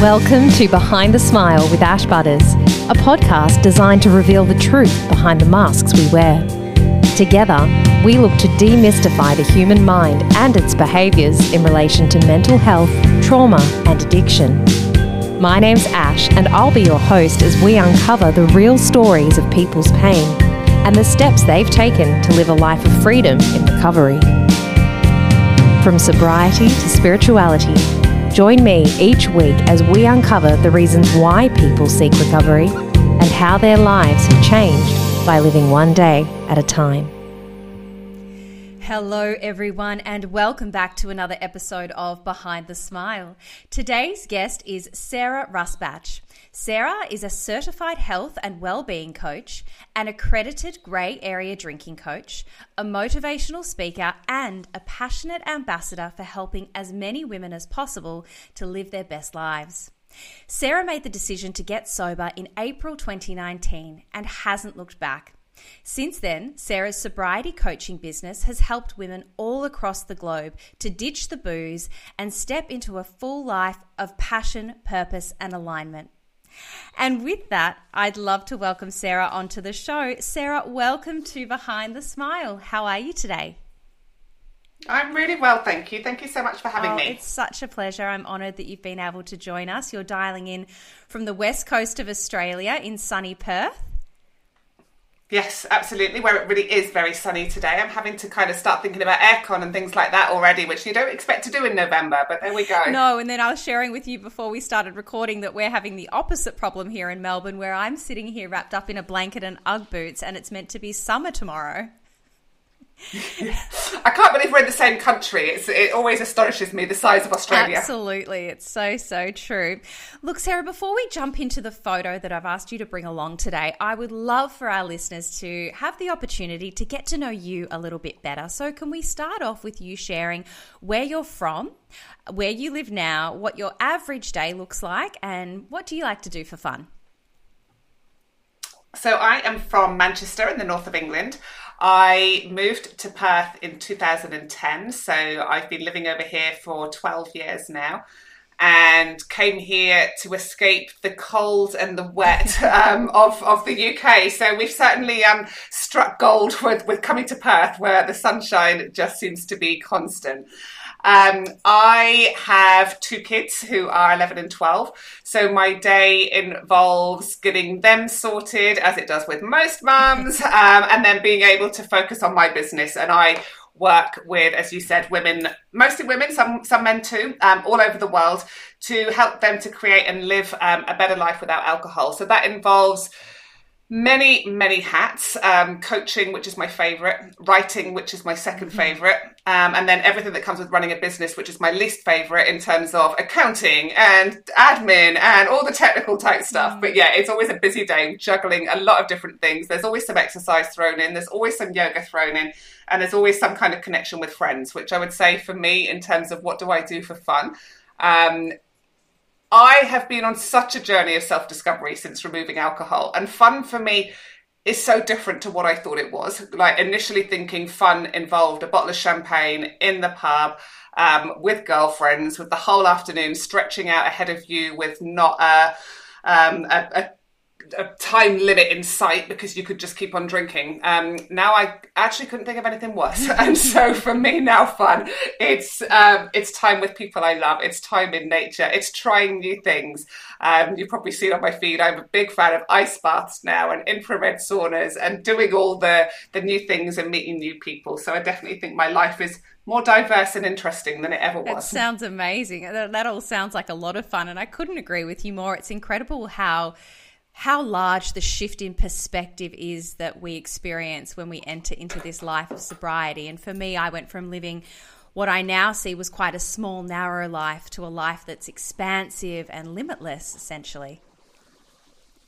Welcome to Behind the Smile with Ash Butters, a podcast designed to reveal the truth behind the masks we wear. Together, we look to demystify the human mind and its behaviours in relation to mental health, trauma, and addiction. My name's Ash, and I'll be your host as we uncover the real stories of people's pain and the steps they've taken to live a life of freedom in recovery. From sobriety to spirituality, Join me each week as we uncover the reasons why people seek recovery and how their lives have changed by living one day at a time. Hello, everyone, and welcome back to another episode of Behind the Smile. Today's guest is Sarah Rusbatch. Sarah is a certified health and well-being coach, an accredited grey area drinking coach, a motivational speaker, and a passionate ambassador for helping as many women as possible to live their best lives. Sarah made the decision to get sober in April 2019 and hasn't looked back. Since then, Sarah's sobriety coaching business has helped women all across the globe to ditch the booze and step into a full life of passion, purpose, and alignment. And with that, I'd love to welcome Sarah onto the show. Sarah, welcome to Behind the Smile. How are you today? I'm really well, thank you. Thank you so much for having oh, me. It's such a pleasure. I'm honoured that you've been able to join us. You're dialing in from the west coast of Australia in sunny Perth. Yes, absolutely. Where it really is very sunny today. I'm having to kind of start thinking about aircon and things like that already, which you don't expect to do in November, but there we go. No, and then I was sharing with you before we started recording that we're having the opposite problem here in Melbourne, where I'm sitting here wrapped up in a blanket and Ugg boots, and it's meant to be summer tomorrow. I can't believe we're in the same country. It's, it always astonishes me the size of Australia. Absolutely. It's so, so true. Look, Sarah, before we jump into the photo that I've asked you to bring along today, I would love for our listeners to have the opportunity to get to know you a little bit better. So, can we start off with you sharing where you're from, where you live now, what your average day looks like, and what do you like to do for fun? So, I am from Manchester in the north of England. I moved to Perth in 2010, so I've been living over here for 12 years now and came here to escape the cold and the wet um, of, of the UK. So we've certainly um, struck gold with, with coming to Perth, where the sunshine just seems to be constant. Um, I have two kids who are 11 and 12. So my day involves getting them sorted, as it does with most mums, um, and then being able to focus on my business. And I work with, as you said, women, mostly women, some some men too, um, all over the world, to help them to create and live um, a better life without alcohol. So that involves many many hats. Um, coaching which is my favorite. Writing which is my second mm-hmm. favorite. Um, and then everything that comes with running a business which is my least favorite in terms of accounting and admin and all the technical type stuff. Mm. but yeah it's always a busy day juggling a lot of different things. There's always some exercise thrown in. There's always some yoga thrown in. And there's always some kind of connection with friends which i would say for me in terms of what do i do for fun um, I have been on such a journey of self discovery since removing alcohol, and fun for me is so different to what I thought it was. Like initially thinking fun involved a bottle of champagne in the pub um, with girlfriends, with the whole afternoon stretching out ahead of you with not a, um, a, a a time limit in sight because you could just keep on drinking. Um, now I actually couldn't think of anything worse, and so for me now, fun. It's um, it's time with people I love. It's time in nature. It's trying new things. Um, you've probably seen on my feed. I'm a big fan of ice baths now and infrared saunas and doing all the the new things and meeting new people. So I definitely think my life is more diverse and interesting than it ever was. It sounds amazing. That, that all sounds like a lot of fun, and I couldn't agree with you more. It's incredible how how large the shift in perspective is that we experience when we enter into this life of sobriety. And for me, I went from living what I now see was quite a small, narrow life to a life that's expansive and limitless, essentially.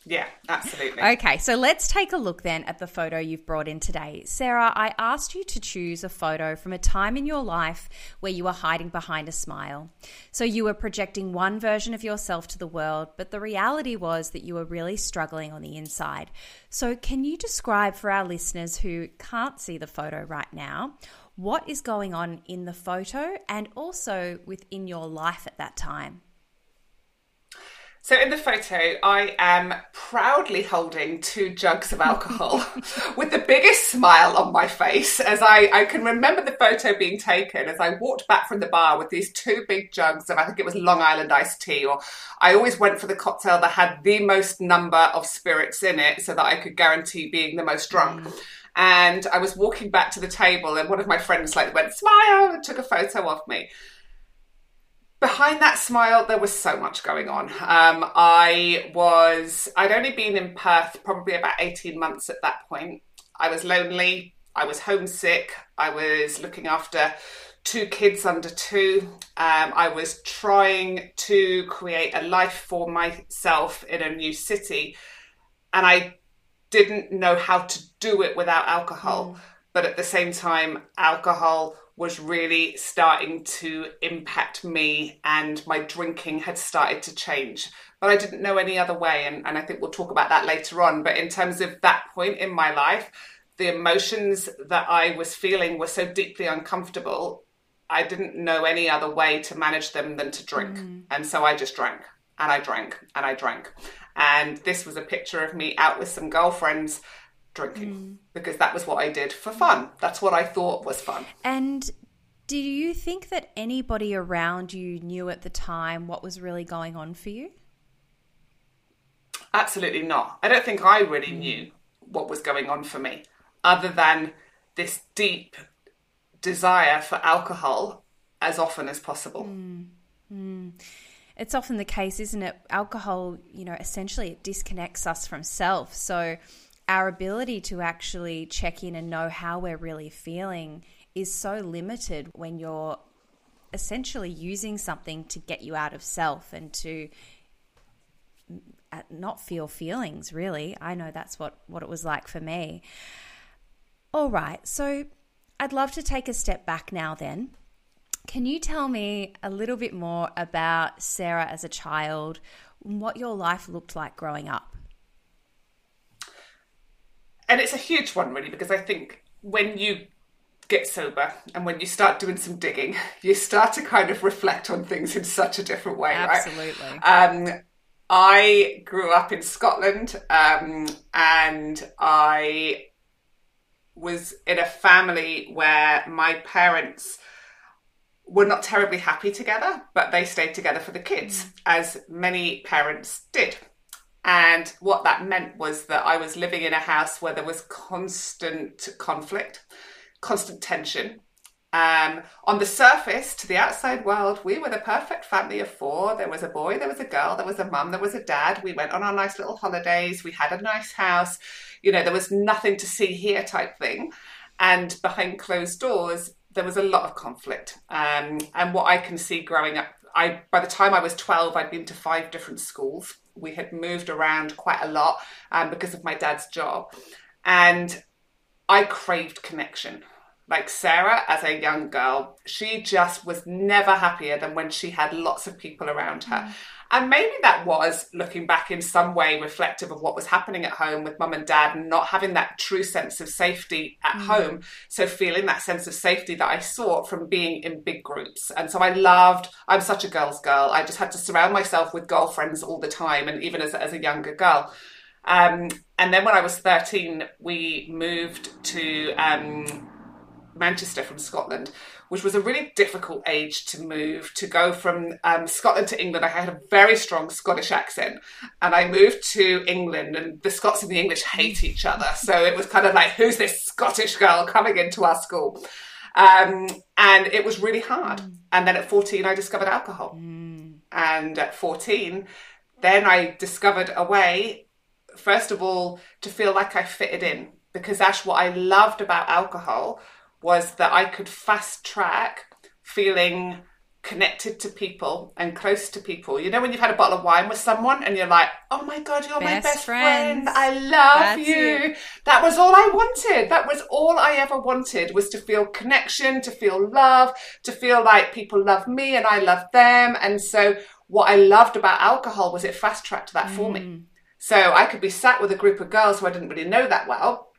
Yeah, absolutely. Okay, so let's take a look then at the photo you've brought in today. Sarah, I asked you to choose a photo from a time in your life where you were hiding behind a smile. So you were projecting one version of yourself to the world, but the reality was that you were really struggling on the inside. So, can you describe for our listeners who can't see the photo right now what is going on in the photo and also within your life at that time? So in the photo, I am proudly holding two jugs of alcohol with the biggest smile on my face as I, I can remember the photo being taken as I walked back from the bar with these two big jugs of, I think it was Long Island iced tea, or I always went for the cocktail that had the most number of spirits in it so that I could guarantee being the most drunk. Mm. And I was walking back to the table and one of my friends like went, smile, and took a photo of me behind that smile, there was so much going on. Um, I was, I'd only been in Perth probably about 18 months at that point. I was lonely, I was homesick, I was looking after two kids under two. Um, I was trying to create a life for myself in a new city, and I didn't know how to do it without alcohol. Mm. But at the same time, alcohol was really starting to impact me and my drinking had started to change. But I didn't know any other way. And, and I think we'll talk about that later on. But in terms of that point in my life, the emotions that I was feeling were so deeply uncomfortable. I didn't know any other way to manage them than to drink. Mm. And so I just drank and I drank and I drank. And this was a picture of me out with some girlfriends drinking mm. because that was what I did for fun. That's what I thought was fun. And do you think that anybody around you knew at the time what was really going on for you? Absolutely not. I don't think I really mm. knew what was going on for me, other than this deep desire for alcohol as often as possible. Mm. Mm. It's often the case, isn't it? Alcohol, you know, essentially it disconnects us from self. So our ability to actually check in and know how we're really feeling is so limited when you're essentially using something to get you out of self and to uh, not feel feelings really. I know that's what what it was like for me. All right so i'd love to take a step back now then. Can you tell me a little bit more about sarah as a child what your life looked like growing up and it's a huge one really because I think when you get sober and when you start doing some digging, you start to kind of reflect on things in such a different way, Absolutely. right? Um, I grew up in Scotland um, and I was in a family where my parents were not terribly happy together, but they stayed together for the kids, mm. as many parents did. And what that meant was that I was living in a house where there was constant conflict, constant tension. Um, on the surface, to the outside world, we were the perfect family of four. There was a boy, there was a girl, there was a mum, there was a dad. We went on our nice little holidays. We had a nice house. You know, there was nothing to see here type thing. And behind closed doors, there was a lot of conflict. Um, and what I can see growing up, I by the time I was 12, I'd been to five different schools we had moved around quite a lot um, because of my dad's job. And I craved connection. Like Sarah, as a young girl, she just was never happier than when she had lots of people around her. Mm. And maybe that was looking back in some way reflective of what was happening at home with mum and dad and not having that true sense of safety at mm. home. So feeling that sense of safety that I sought from being in big groups. And so I loved, I'm such a girl's girl. I just had to surround myself with girlfriends all the time and even as, as a younger girl. Um, and then when I was 13, we moved to um, Manchester from Scotland, which was a really difficult age to move to go from um, Scotland to England. I had a very strong Scottish accent, and I moved to England, and the Scots and the English hate each other. So it was kind of like, who's this Scottish girl coming into our school? Um, and it was really hard. Mm. And then at 14, I discovered alcohol. Mm. And at 14, then I discovered a way, first of all, to feel like I fitted in. Because Ash, what I loved about alcohol was that I could fast track feeling connected to people and close to people. You know, when you've had a bottle of wine with someone and you're like, oh my God, you're best my best friends. friend. I love That's you. you. That was all I wanted. That was all I ever wanted was to feel connection, to feel love, to feel like people love me and I love them. And so what I loved about alcohol was it fast tracked that mm. for me. Mm. So I could be sat with a group of girls who I didn't really know that well.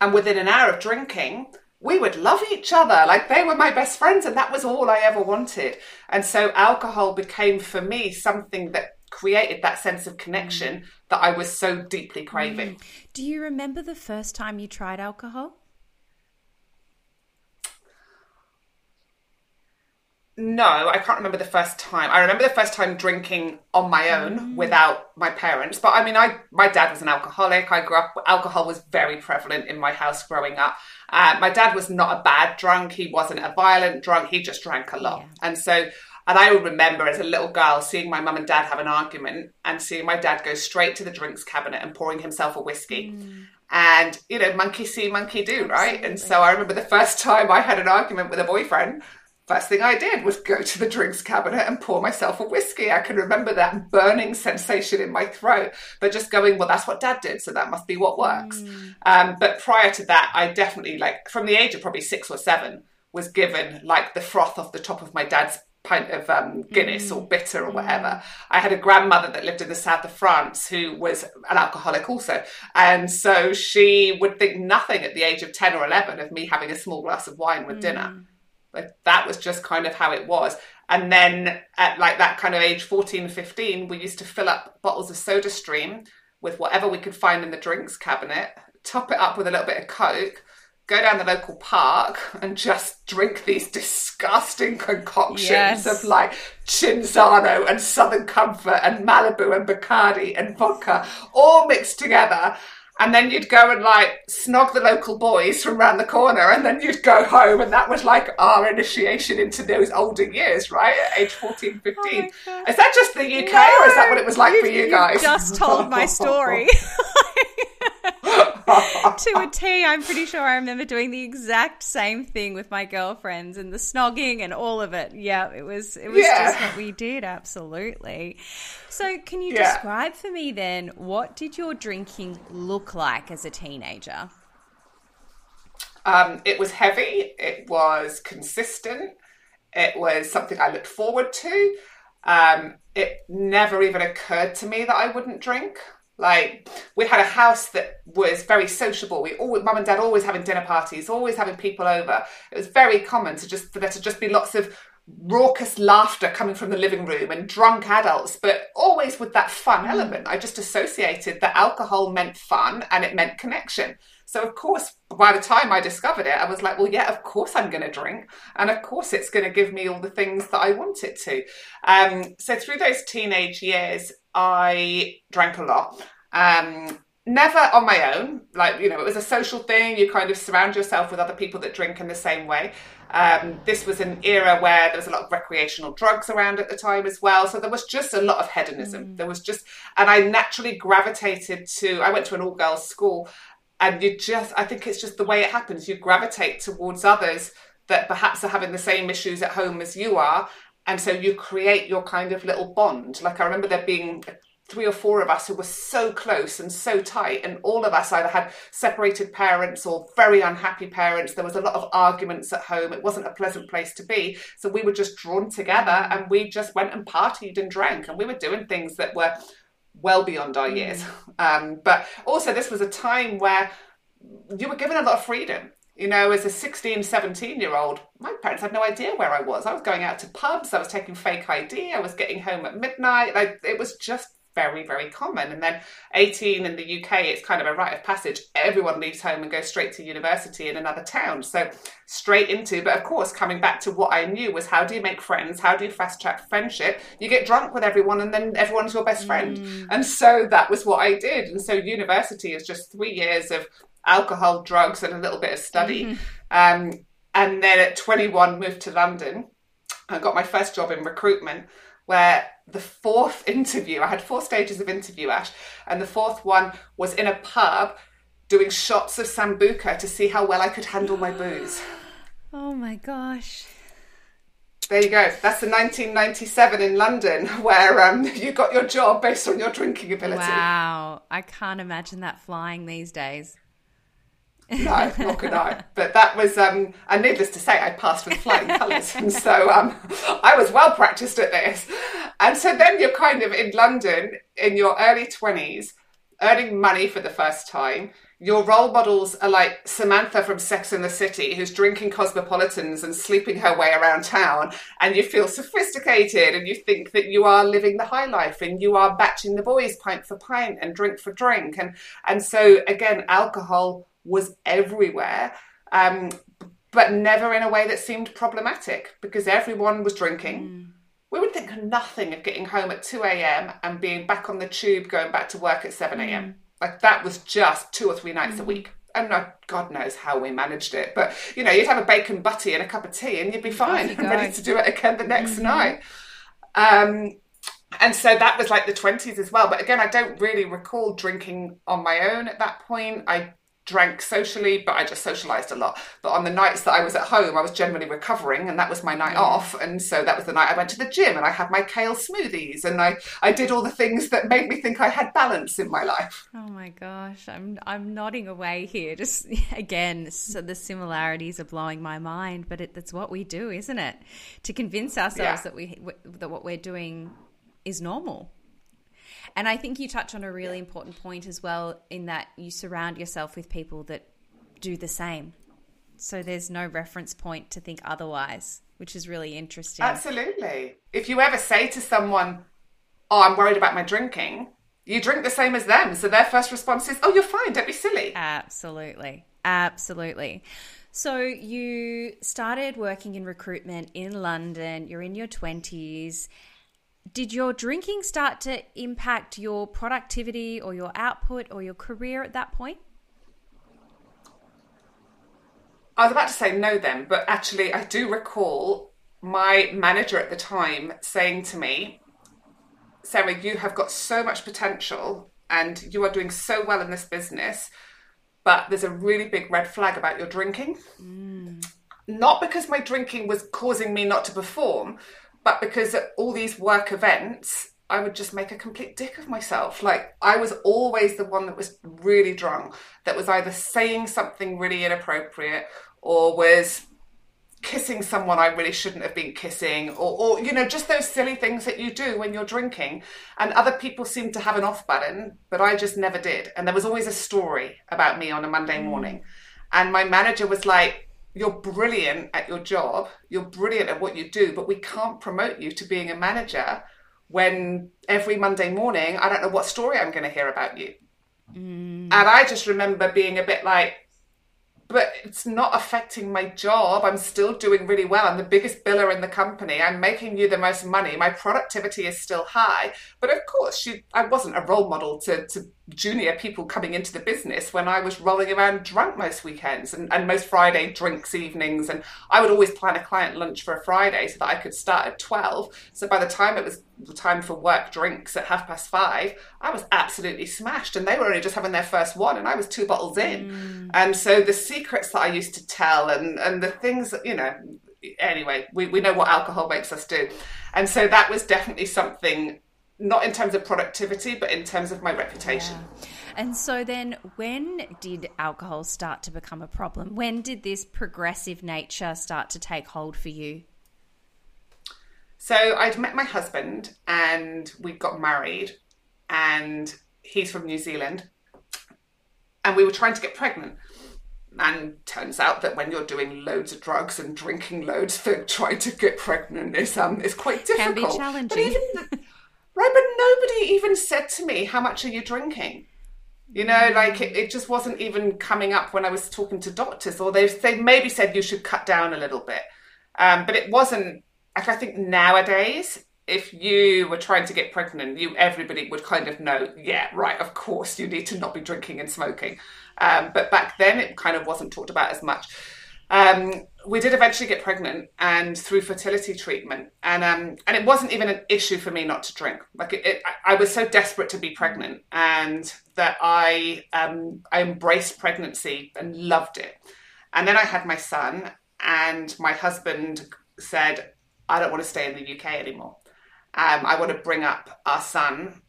And within an hour of drinking, we would love each other. Like they were my best friends, and that was all I ever wanted. And so alcohol became for me something that created that sense of connection mm. that I was so deeply craving. Mm. Do you remember the first time you tried alcohol? No, I can't remember the first time. I remember the first time drinking on my own mm. without my parents. But I mean, I my dad was an alcoholic. I grew up. Alcohol was very prevalent in my house growing up. Uh, my dad was not a bad drunk. He wasn't a violent drunk. He just drank a lot. Yeah. And so, and I remember as a little girl seeing my mum and dad have an argument and seeing my dad go straight to the drinks cabinet and pouring himself a whiskey. Mm. And you know, monkey see, monkey do, right? Absolutely. And so I remember the first time I had an argument with a boyfriend First thing I did was go to the drinks cabinet and pour myself a whiskey. I can remember that burning sensation in my throat, but just going, well, that's what dad did, so that must be what works. Mm. Um, but prior to that, I definitely, like, from the age of probably six or seven, was given like the froth off the top of my dad's pint of um, Guinness mm. or bitter or whatever. Mm. I had a grandmother that lived in the south of France who was an alcoholic also. And so she would think nothing at the age of 10 or 11 of me having a small glass of wine with mm. dinner. Like that was just kind of how it was. And then at like that kind of age 14, 15, we used to fill up bottles of soda stream with whatever we could find in the drinks cabinet, top it up with a little bit of Coke, go down the local park and just drink these disgusting concoctions yes. of like Cinzano and Southern Comfort and Malibu and Bacardi and vodka all mixed together and then you'd go and like snog the local boys from around the corner and then you'd go home and that was like our initiation into those older years right? At age 14 15 oh is that just the uk no, or is that what it was like for you guys? just told my story to a T, I'm pretty sure I remember doing the exact same thing with my girlfriends and the snogging and all of it. Yeah, it was it was yeah. just what we did, absolutely. So, can you yeah. describe for me then what did your drinking look like as a teenager? Um, it was heavy. It was consistent. It was something I looked forward to. Um, it never even occurred to me that I wouldn't drink. Like we had a house that was very sociable. We always, mum and dad, always having dinner parties, always having people over. It was very common to just for there to just be lots of raucous laughter coming from the living room and drunk adults, but always with that fun mm. element. I just associated that alcohol meant fun and it meant connection. So, of course, by the time I discovered it, I was like, well, yeah, of course I'm going to drink. And of course, it's going to give me all the things that I want it to. Um, so, through those teenage years, I drank a lot. Um, never on my own. Like, you know, it was a social thing. You kind of surround yourself with other people that drink in the same way. Um, this was an era where there was a lot of recreational drugs around at the time as well. So there was just a lot of hedonism. Mm. There was just, and I naturally gravitated to, I went to an all girls school and you just, I think it's just the way it happens. You gravitate towards others that perhaps are having the same issues at home as you are and so you create your kind of little bond. Like i remember there being three or four of us who were so close and so tight and all of us either had separated parents or very unhappy parents. There was a lot of arguments at home. It wasn't a pleasant place to be. So we were just drawn together and we just went and partied and drank and we were doing things that were well beyond our years. Um, but also this was a time where you were given a lot of freedom you know, as a 16, 17 year old, my parents had no idea where I was. I was going out to pubs, I was taking fake ID, I was getting home at midnight. Like, it was just very, very common. And then 18 in the UK, it's kind of a rite of passage. Everyone leaves home and goes straight to university in another town. So straight into, but of course, coming back to what I knew was how do you make friends? How do you fast track friendship? You get drunk with everyone and then everyone's your best friend. Mm. And so that was what I did. And so university is just three years of alcohol, drugs, and a little bit of study. Mm-hmm. Um, and then at 21, moved to London. I got my first job in recruitment where the fourth interview, I had four stages of interview, Ash, and the fourth one was in a pub doing shots of Sambuca to see how well I could handle my booze. Oh my gosh. There you go. That's the 1997 in London where um, you got your job based on your drinking ability. Wow. I can't imagine that flying these days no, nor could I. But that was, um, and needless to say, I passed with flying colours. And so um, I was well practiced at this. And so then you're kind of in London in your early 20s, earning money for the first time. your role models are like Samantha from Sex and the City, who's drinking cosmopolitans and sleeping her way around town, and you feel sophisticated and you think that you are living the high life and you are batching the boys pint for pint and drink for drink. And and so again, alcohol was everywhere. Um, but never in a way that seemed problematic because everyone was drinking. Mm. We would think nothing of getting home at 2 a.m. and being back on the tube going back to work at 7 a.m. Mm. Like that was just two or three nights mm-hmm. a week. And God knows how we managed it. But, you know, you'd have a bacon butty and a cup of tea and you'd be fine and ready to do it again the next mm-hmm. night. Um, and so that was like the 20s as well. But again, I don't really recall drinking on my own at that point. I drank socially, but I just socialized a lot. But on the nights that I was at home, I was generally recovering, and that was my night mm. off. And so that was the night I went to the gym and I had my kale smoothies and I, I did all the things that made me think I had balance in my life. Oh my gosh, I'm I'm nodding away here. Just again, so the similarities are blowing my mind, but it, that's what we do, isn't it? To convince ourselves yeah. that we that what we're doing is normal. And I think you touch on a really important point as well in that you surround yourself with people that do the same. So there's no reference point to think otherwise, which is really interesting. Absolutely. If you ever say to someone, Oh, I'm worried about my drinking, you drink the same as them. So their first response is, Oh, you're fine. Don't be silly. Absolutely. Absolutely. So you started working in recruitment in London, you're in your 20s did your drinking start to impact your productivity or your output or your career at that point? I was about to say no then, but actually, I do recall my manager at the time saying to me, Sarah, you have got so much potential and you are doing so well in this business, but there's a really big red flag about your drinking. Mm. Not because my drinking was causing me not to perform, but because at all these work events, I would just make a complete dick of myself. Like I was always the one that was really drunk, that was either saying something really inappropriate or was kissing someone I really shouldn't have been kissing, or, or, you know, just those silly things that you do when you're drinking. And other people seem to have an off button, but I just never did. And there was always a story about me on a Monday mm. morning. And my manager was like, you're brilliant at your job, you're brilliant at what you do, but we can't promote you to being a manager when every Monday morning I don't know what story I'm going to hear about you. Mm. And I just remember being a bit like, but it's not affecting my job. I'm still doing really well. I'm the biggest biller in the company. I'm making you the most money. My productivity is still high. But of course, she, I wasn't a role model to, to junior people coming into the business when I was rolling around drunk most weekends and, and most Friday drinks evenings. And I would always plan a client lunch for a Friday so that I could start at 12. So by the time it was the time for work drinks at half past five, I was absolutely smashed. And they were only just having their first one and I was two bottles in. Mm. And so the secrets that I used to tell and, and the things that, you know, anyway, we, we know what alcohol makes us do. And so that was definitely something not in terms of productivity, but in terms of my reputation. Yeah. And so then, when did alcohol start to become a problem? When did this progressive nature start to take hold for you? So I'd met my husband and we got married, and he's from New Zealand, and we were trying to get pregnant. And turns out that when you're doing loads of drugs and drinking loads, for trying to get pregnant is um is quite difficult. Can be challenging. Right, but nobody even said to me, How much are you drinking? You know, mm. like it, it, just wasn't even coming up when I was talking to doctors, or they they maybe said you should cut down a little bit, um, but it wasn't. Like I think nowadays, if you were trying to get pregnant, you everybody would kind of know, yeah, right, of course you need to not be drinking and smoking. Um, but back then, it kind of wasn't talked about as much. Um, we did eventually get pregnant and through fertility treatment. And um, and it wasn't even an issue for me not to drink. Like it, it, I was so desperate to be pregnant and that I um, I embraced pregnancy and loved it. And then I had my son and my husband said I don't want to stay in the UK anymore. Um, I want to bring up our son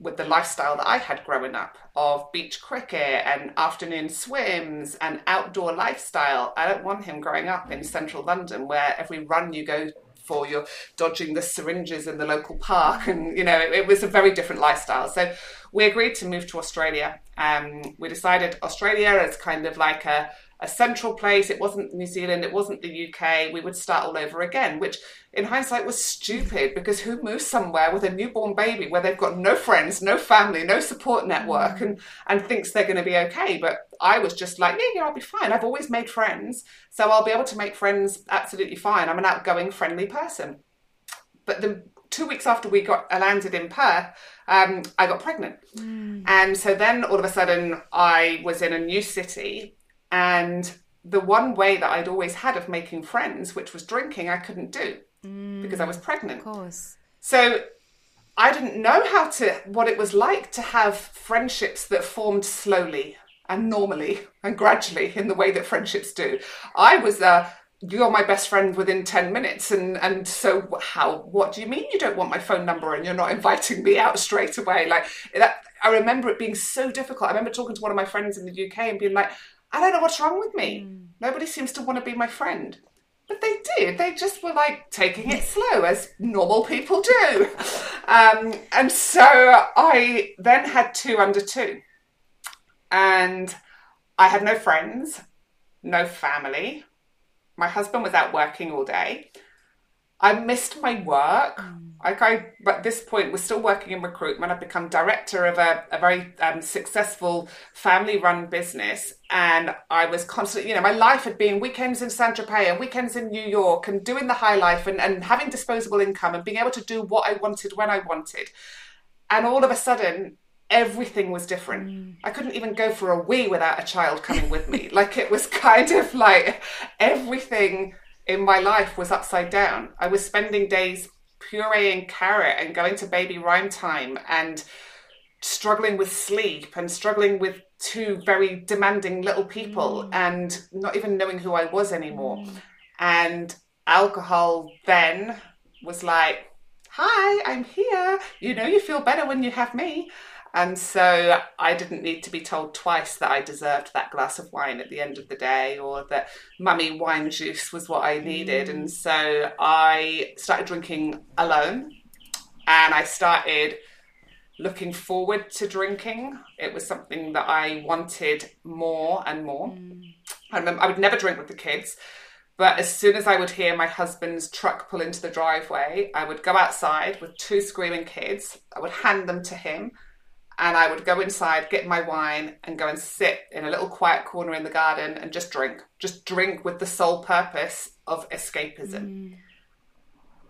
with the lifestyle that I had growing up of beach cricket and afternoon swims and outdoor lifestyle. I don't want him growing up in central London where every run you go for you're dodging the syringes in the local park and you know it, it was a very different lifestyle so we agreed to move to australia um, we decided australia as kind of like a a central place. It wasn't New Zealand, it wasn't the UK. We would start all over again, which in hindsight was stupid because who moves somewhere with a newborn baby where they've got no friends, no family, no support network mm. and, and thinks they're going to be okay? But I was just like, yeah, yeah, I'll be fine. I've always made friends, so I'll be able to make friends absolutely fine. I'm an outgoing, friendly person. But the two weeks after we got landed in Perth, um, I got pregnant. Mm. And so then all of a sudden I was in a new city and the one way that I'd always had of making friends, which was drinking, I couldn't do mm, because I was pregnant. Of course. So I didn't know how to what it was like to have friendships that formed slowly and normally and gradually in the way that friendships do. I was a you're my best friend within 10 minutes and and so how what do you mean you don't want my phone number and you're not inviting me out straight away like that i remember it being so difficult i remember talking to one of my friends in the uk and being like I don't know what's wrong with me. Mm. Nobody seems to want to be my friend. But they did. They just were like taking it slow, as normal people do. Um, and so I then had two under two. And I had no friends, no family. My husband was out working all day. I missed my work. Mm. Like I, at this point, was still working in recruitment. I've become director of a, a very um, successful family-run business, and I was constantly, you know, my life had been weekends in Saint Tropez and weekends in New York, and doing the high life, and, and having disposable income, and being able to do what I wanted when I wanted. And all of a sudden, everything was different. Mm. I couldn't even go for a wee without a child coming with me. like it was kind of like everything in my life was upside down. I was spending days pureeing carrot and going to baby rhyme time and struggling with sleep and struggling with two very demanding little people mm. and not even knowing who I was anymore. Mm. And alcohol then was like, Hi, I'm here. You know, you feel better when you have me. And so I didn't need to be told twice that I deserved that glass of wine at the end of the day or that mummy wine juice was what I needed. Mm. And so I started drinking alone and I started looking forward to drinking. It was something that I wanted more and more. Mm. I remember I would never drink with the kids. But as soon as I would hear my husband's truck pull into the driveway, I would go outside with two screaming kids. I would hand them to him and I would go inside, get my wine, and go and sit in a little quiet corner in the garden and just drink. Just drink with the sole purpose of escapism. Mm.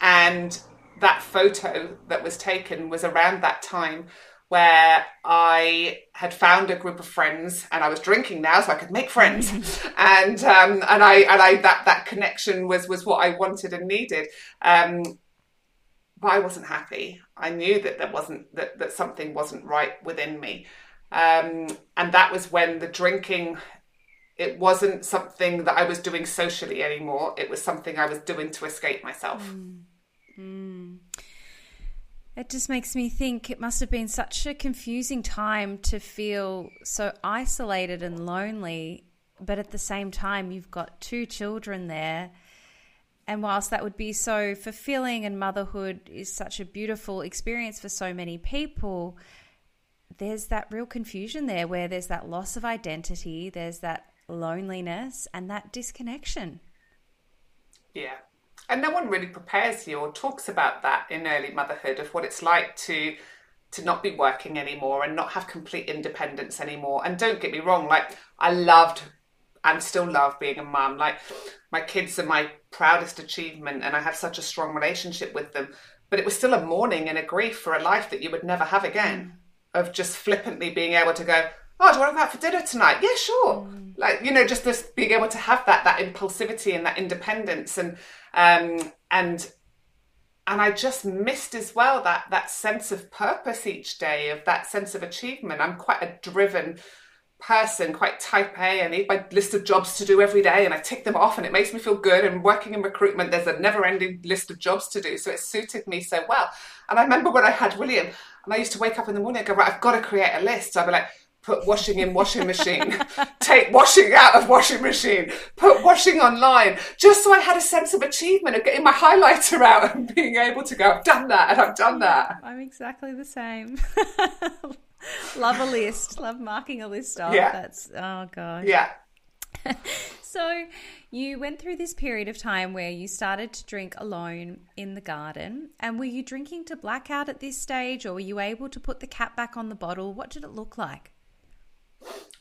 And that photo that was taken was around that time where I had found a group of friends and I was drinking now so I could make friends and um, and I and I that that connection was was what I wanted and needed um, but I wasn't happy. I knew that there wasn't that, that something wasn't right within me. Um, and that was when the drinking it wasn't something that I was doing socially anymore. It was something I was doing to escape myself. Mm. Mm. It just makes me think it must have been such a confusing time to feel so isolated and lonely, but at the same time, you've got two children there and whilst that would be so fulfilling and motherhood is such a beautiful experience for so many people, there's that real confusion there where there's that loss of identity, there's that loneliness and that disconnection. Yeah. And no one really prepares you or talks about that in early motherhood of what it's like to to not be working anymore and not have complete independence anymore. And don't get me wrong, like I loved and still love being a mum. Like my kids are my proudest achievement and I have such a strong relationship with them. But it was still a mourning and a grief for a life that you would never have again. Of just flippantly being able to go, Oh, do you want to go out for dinner tonight? Yeah, sure. Mm. Like, you know, just this being able to have that that impulsivity and that independence and um and and I just missed as well that that sense of purpose each day, of that sense of achievement. I'm quite a driven person, quite type A. I need my list of jobs to do every day and I tick them off and it makes me feel good. And working in recruitment, there's a never ending list of jobs to do. So it suited me so well. And I remember when I had William and I used to wake up in the morning and go, right, I've got to create a list. So I'd be like, put washing in washing machine, take washing out of washing machine, put washing online, just so I had a sense of achievement of getting my highlighter out and being able to go, I've done that and I've done that. I'm exactly the same. love a list, love marking a list off. Yeah. That's, oh gosh. Yeah. So you went through this period of time where you started to drink alone in the garden. And were you drinking to blackout at this stage or were you able to put the cap back on the bottle? What did it look like?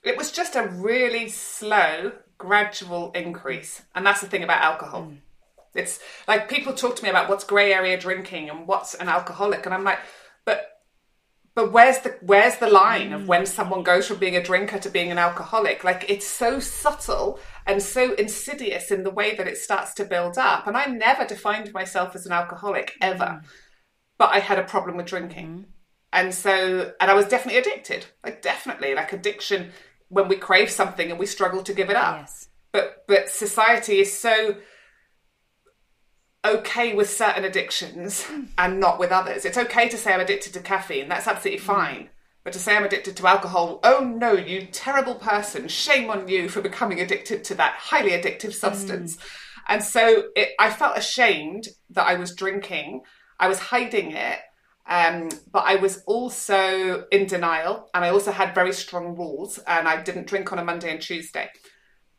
It was just a really slow, gradual increase. And that's the thing about alcohol. Mm. It's like people talk to me about what's grey area drinking and what's an alcoholic. And I'm like, but where's the where's the line of when mm. someone goes from being a drinker to being an alcoholic? Like it's so subtle and so insidious in the way that it starts to build up. And I never defined myself as an alcoholic ever. Mm. But I had a problem with drinking. Mm-hmm. And so and I was definitely addicted. Like definitely like addiction when we crave something and we struggle to give it up. Yes. But but society is so okay with certain addictions hmm. and not with others. It's okay to say I'm addicted to caffeine. That's absolutely hmm. fine. But to say I'm addicted to alcohol, oh no, you terrible person, shame on you for becoming addicted to that highly addictive hmm. substance. And so it, I felt ashamed that I was drinking. I was hiding it. Um, but I was also in denial and I also had very strong rules and I didn't drink on a Monday and Tuesday.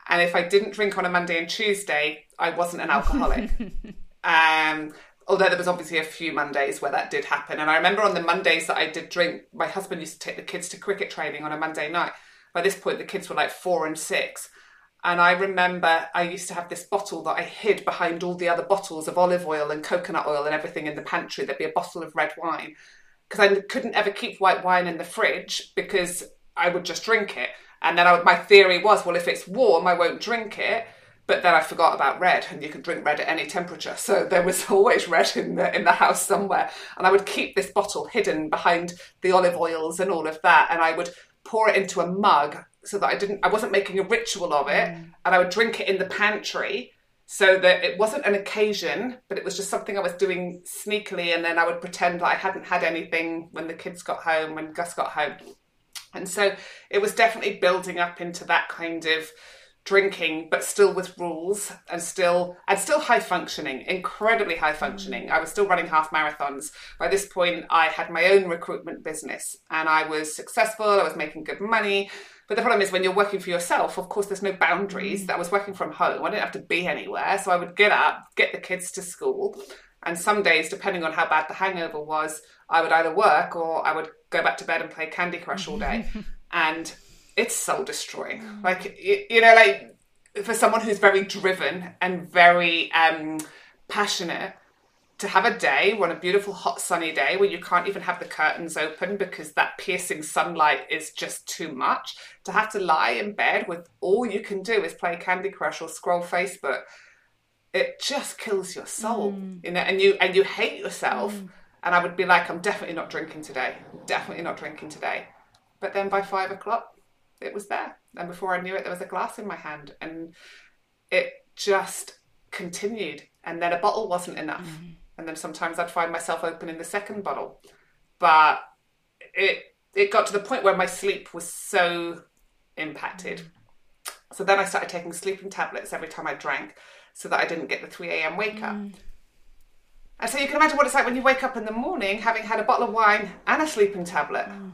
And if I didn't drink on a Monday and Tuesday, I wasn't an alcoholic. um, although there was obviously a few Mondays where that did happen. And I remember on the Mondays that I did drink, my husband used to take the kids to cricket training on a Monday night. By this point, the kids were like four and six. And I remember I used to have this bottle that I hid behind all the other bottles of olive oil and coconut oil and everything in the pantry. There'd be a bottle of red wine because I couldn't ever keep white wine in the fridge because I would just drink it. And then I my theory was, well, if it's warm, I won't drink it. But then I forgot about red, and you can drink red at any temperature. So there was always red in the in the house somewhere, and I would keep this bottle hidden behind the olive oils and all of that, and I would pour it into a mug so that I didn't, I wasn't making a ritual of it, mm. and I would drink it in the pantry so that it wasn't an occasion, but it was just something I was doing sneakily, and then I would pretend that I hadn't had anything when the kids got home, when Gus got home. And so it was definitely building up into that kind of drinking, but still with rules and still and still high functioning, incredibly high mm. functioning. I was still running half marathons. By this point, I had my own recruitment business and I was successful, I was making good money. But the problem is when you're working for yourself, of course, there's no boundaries. Mm. I was working from home. I didn't have to be anywhere. So I would get up, get the kids to school. And some days, depending on how bad the hangover was, I would either work or I would go back to bed and play Candy Crush all day. and it's soul destroying. Mm. Like, you, you know, like for someone who's very driven and very um, passionate, to have a day, on a beautiful hot sunny day where you can't even have the curtains open because that piercing sunlight is just too much, to have to lie in bed with all you can do is play Candy Crush or scroll Facebook, it just kills your soul, mm. you know, and you and you hate yourself. Mm. And I would be like, I'm definitely not drinking today. Definitely not drinking today. But then by five o'clock, it was there. And before I knew it, there was a glass in my hand. And it just continued. And then a bottle wasn't enough. Mm-hmm. And then sometimes I'd find myself opening the second bottle. But it it got to the point where my sleep was so impacted. Mm-hmm. So then I started taking sleeping tablets every time I drank so that I didn't get the 3 a.m. wake up. Mm. And so you can imagine what it's like when you wake up in the morning having had a bottle of wine and a sleeping tablet. Mm.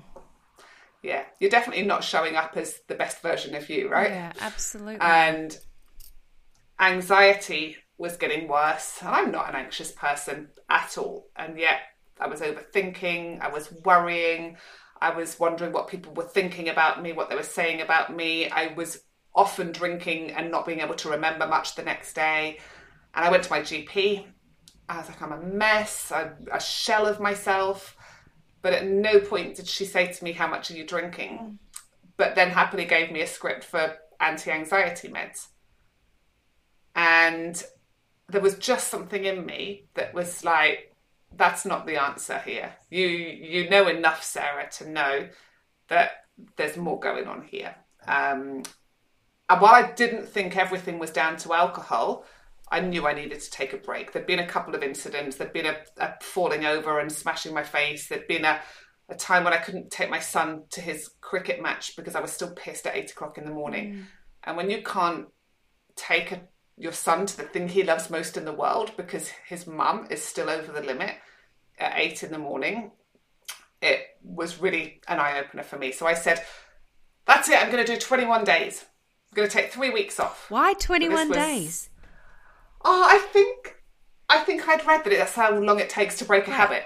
Yeah, you're definitely not showing up as the best version of you, right? Yeah, absolutely. And anxiety was getting worse. And I'm not an anxious person at all. And yet I was overthinking, I was worrying, I was wondering what people were thinking about me, what they were saying about me. I was often drinking and not being able to remember much the next day. And I went to my GP. I was like, I'm a mess, I'm a shell of myself. But at no point did she say to me, How much are you drinking? But then happily gave me a script for anti anxiety meds. And there was just something in me that was like, that's not the answer here. You you know enough, Sarah, to know that there's more going on here. Um, and while I didn't think everything was down to alcohol, I knew I needed to take a break. There'd been a couple of incidents. There'd been a, a falling over and smashing my face. There'd been a a time when I couldn't take my son to his cricket match because I was still pissed at eight o'clock in the morning. Mm. And when you can't take a, your son to the thing he loves most in the world because his mum is still over the limit at eight in the morning, it was really an eye opener for me. So I said, That's it, I'm going to do 21 days. I'm going to take three weeks off. Why 21 was- days? Oh, I think I think I'd read that it, that's how long it takes to break a habit.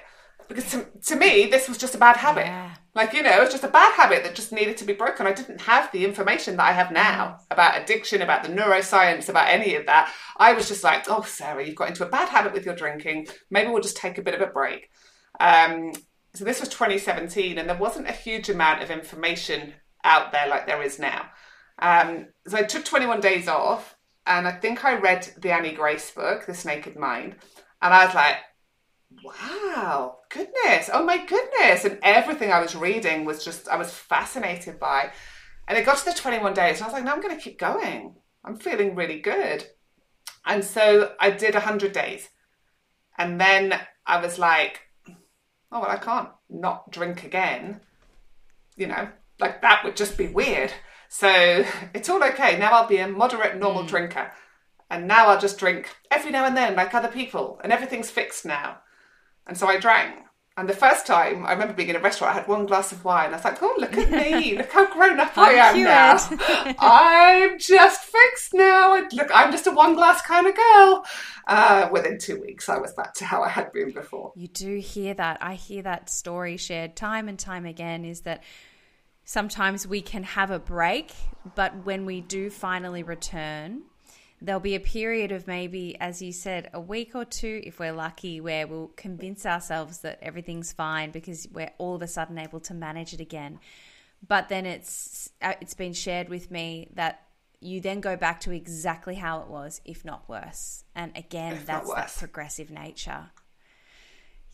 Because to, to me, this was just a bad habit. Yeah. Like, you know, it was just a bad habit that just needed to be broken. I didn't have the information that I have now about addiction, about the neuroscience, about any of that. I was just like, oh, Sarah, you've got into a bad habit with your drinking. Maybe we'll just take a bit of a break. Um, so this was 2017, and there wasn't a huge amount of information out there like there is now. Um, so I took 21 days off, and I think I read the Annie Grace book, This Naked Mind, and I was like, wow, goodness, oh my goodness. And everything I was reading was just, I was fascinated by. And it got to the 21 days, and I was like, no, I'm going to keep going. I'm feeling really good. And so I did 100 days. And then I was like, oh, well, I can't not drink again. You know, like that would just be weird. So it's all okay. Now I'll be a moderate, normal drinker. And now I'll just drink every now and then, like other people. And everything's fixed now. And so I drank. And the first time, I remember being in a restaurant, I had one glass of wine. I was like, oh, look at me. look how grown up I am now. I'm just fixed now. And look, I'm just a one glass kind of girl. Uh, within two weeks, I was back to how I had been before. You do hear that. I hear that story shared time and time again is that sometimes we can have a break, but when we do finally return, there'll be a period of maybe, as you said, a week or two, if we're lucky, where we'll convince ourselves that everything's fine because we're all of a sudden able to manage it again. But then it's uh, it's been shared with me that you then go back to exactly how it was, if not worse. And again, If that's that progressive nature.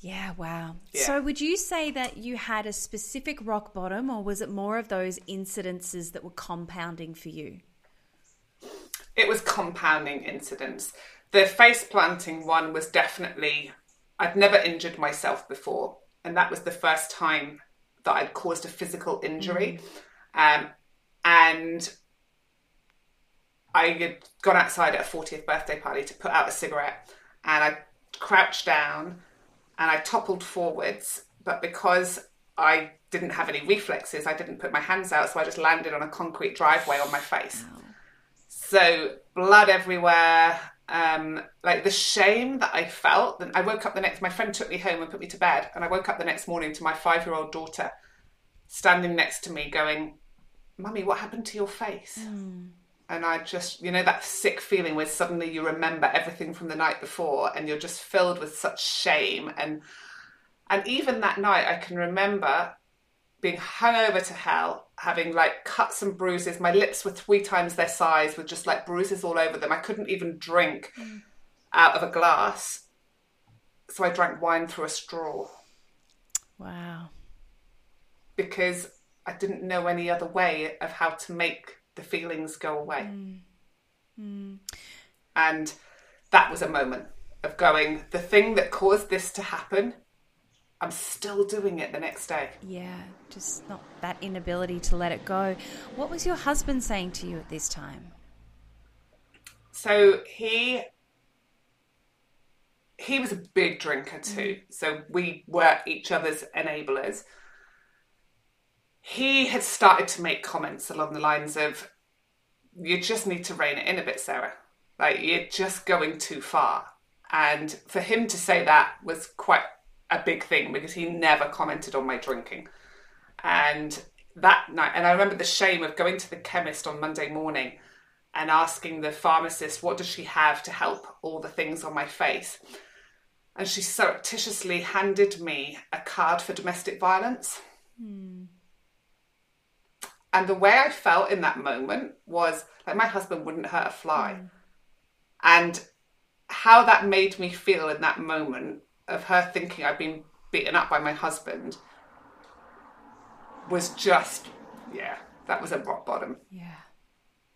Yeah, wow. Yeah. So, would you say that you had a specific rock bottom, or was it more of those incidences that were compounding for you? it was compounding incidents. The face planting one was definitely, I'd never injured myself before. And that was the first time that I'd caused a physical injury. Um, and I had gone outside at a 40th birthday party to put out a cigarette. And I crouched down and I toppled forwards. But because I didn't have any reflexes, I didn't put my hands out. So I just landed on a concrete driveway on my face. So blood everywhere. Um, like the shame that I felt. Then I woke up the next. My friend took me home and put me to bed, and I woke up the next morning to my five-year-old daughter standing next to me, going, "Mummy, what happened to your face?" And I just, you know, that sick feeling where suddenly you remember everything from the night before, and you're just filled with such shame. And and even that night, I can remember being hung over to hell, having like cuts and bruises. My lips were three times their size with just like bruises all over them. I couldn't even drink mm. out of a glass. So I drank wine through a straw Wow. because I didn't know any other way of how to make the feelings go away. Mm. Mm. And that was a moment of going, the thing that caused this to happen, I'm still doing it the next day. Yeah, just not that inability to let it go. What was your husband saying to you at this time? So he he was a big drinker too. Mm. So we were each other's enablers. He had started to make comments along the lines of, "You just need to rein it in a bit, Sarah. Like you're just going too far." And for him to say that was quite a big thing because he never commented on my drinking. And that night, and I remember the shame of going to the chemist on Monday morning and asking the pharmacist, what does she have to help all the things on my face? And she surreptitiously handed me a card for domestic violence. Hmm. And the way I felt in that moment was like my husband wouldn't hurt a fly. Mm. And how that made me feel in that moment of her thinking I'd been beaten up by my husband was just, yeah, that was a rock bottom. Yeah,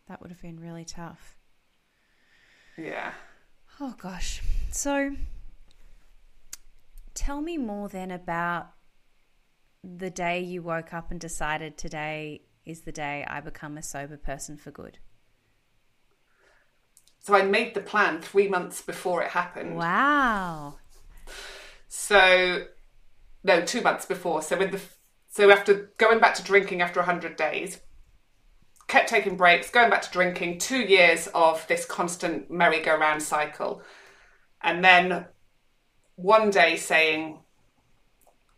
that would have been really tough. Yeah. Oh gosh. So tell me more then about the day you woke up and decided today is the day I become a sober person for good? So I made the plan three months before it happened. Wow. So, no, two months before. So with the so after going back to drinking after hundred days, kept taking breaks, going back to drinking. Two years of this constant merry-go-round cycle, and then one day saying,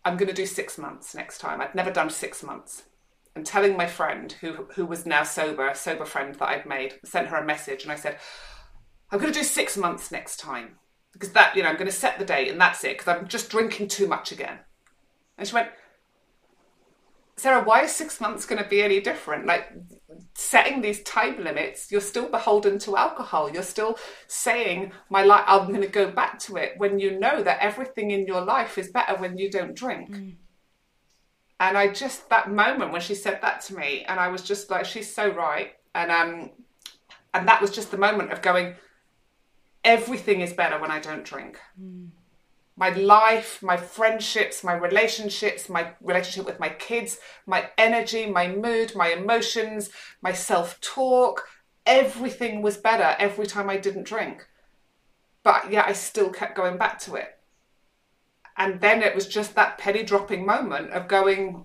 "I'm going to do six months next time." I'd never done six months. And telling my friend, who who was now sober, a sober friend that I'd made, sent her a message, and I said, "I'm going to do six months next time." because that you know I'm going to set the date and that's it because I'm just drinking too much again. And she went, Sarah, why is six months going to be any different? Like setting these time limits, you're still beholden to alcohol. You're still saying my life. I'm going to go back to it when you know that everything in your life is better when you don't drink. Mm. And I just that moment when she said that to me, and I was just like, she's so right. And um, and that was just the moment of going everything is better when I don't drink. Mm. My life, my friendships, my relationships, my relationship with my kids, my energy, my mood, my emotions, my self talk, everything was better every time I didn't drink. But yet I still kept going back to it. And then it was just that penny dropping moment of going,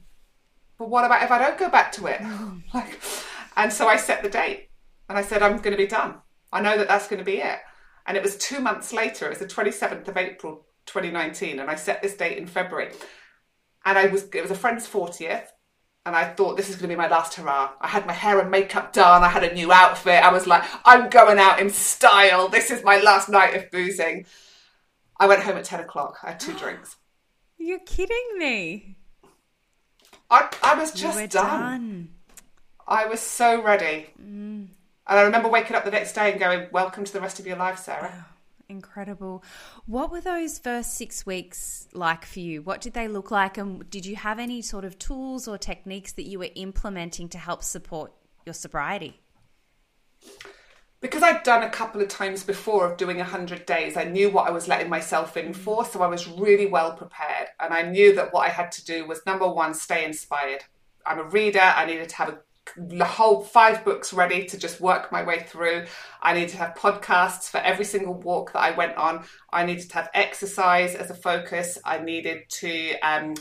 but what about if I don't go back to it? Like, and so I set the date and I said, I'm going to be done. I know that that's going to be it. And it was two months later, it was the 27th of April 2019, and I set this date in February. And I was it was a friend's 40th, and I thought this is going to be my last hurrah. I had my hair and makeup done, I had a new outfit. I was like, I'm going out in style. This is my last night of boozing. I went home at 10 o'clock. I had two drinks. You're kidding me. I, I was just done. done. I was so ready. Mm. And I remember waking up the next day and going, Welcome to the rest of your life, Sarah. incredible. What were those first six weeks like for you? What did they look like? And did you have any sort of tools or techniques that you were implementing to help support your sobriety? Because I'd done a couple of times before of doing 100 days, I knew what I was letting myself in for. So I was really well prepared. And I knew that what I had to do was number one, stay inspired. I'm a reader. I needed to have a the whole five books ready to just work my way through. I needed to have podcasts for every single walk that I went on. I needed to have exercise as a focus. I needed to um,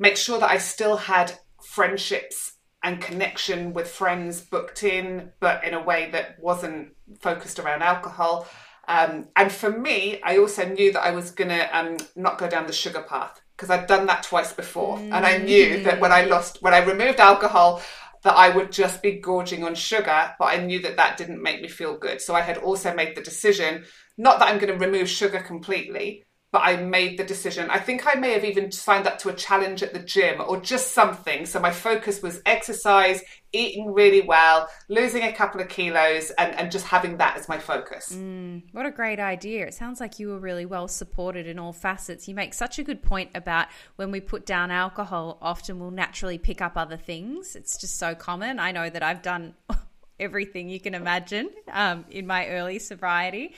make sure that I still had friendships and connection with friends booked in, but in a way that wasn't focused around alcohol. Um, and for me, I also knew that I was going to um, not go down the sugar path because I'd done that twice before. Mm. And I knew that when I lost, when I removed alcohol, that I would just be gorging on sugar, but I knew that that didn't make me feel good. So I had also made the decision, not that I'm going to remove sugar completely, but I made the decision. I think I may have even signed up to a challenge at the gym or just something. So my focus was exercise, eating really well, losing a couple of kilos, and, and just having that as my focus. Mm, what a great idea. It sounds like you were really well supported in all facets. You make such a good point about when we put down alcohol, often we'll naturally pick up other things. It's just so common. I know that I've done everything you can imagine um, in my early sobriety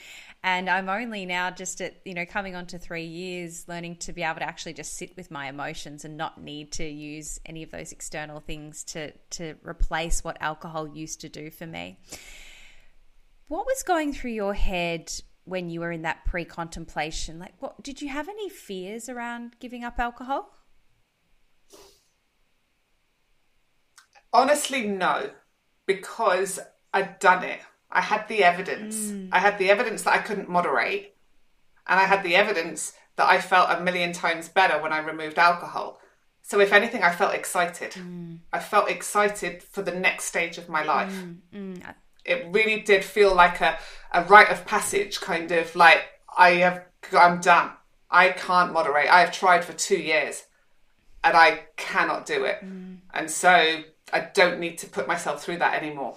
and I'm only now just at you know coming on to three years, learning to be able to actually just sit with my emotions and not need to use any of those external things to to replace what alcohol used to do for me. What was going through your head when you were in that pre-contemplation? Like, what did you have any fears around giving up alcohol? Honestly, no, because I'd done it. I had the evidence. Mm. I had the evidence that I couldn't moderate. And I had the evidence that I felt a million times better when I removed alcohol. So, if anything, I felt excited. Mm. I felt excited for the next stage of my life. Mm. mm. It really did feel like a, a rite of passage, kind of like I have, I'm done. I can't moderate. I have tried for two years and I cannot do it. Mm. And so I don't need to put myself through that anymore.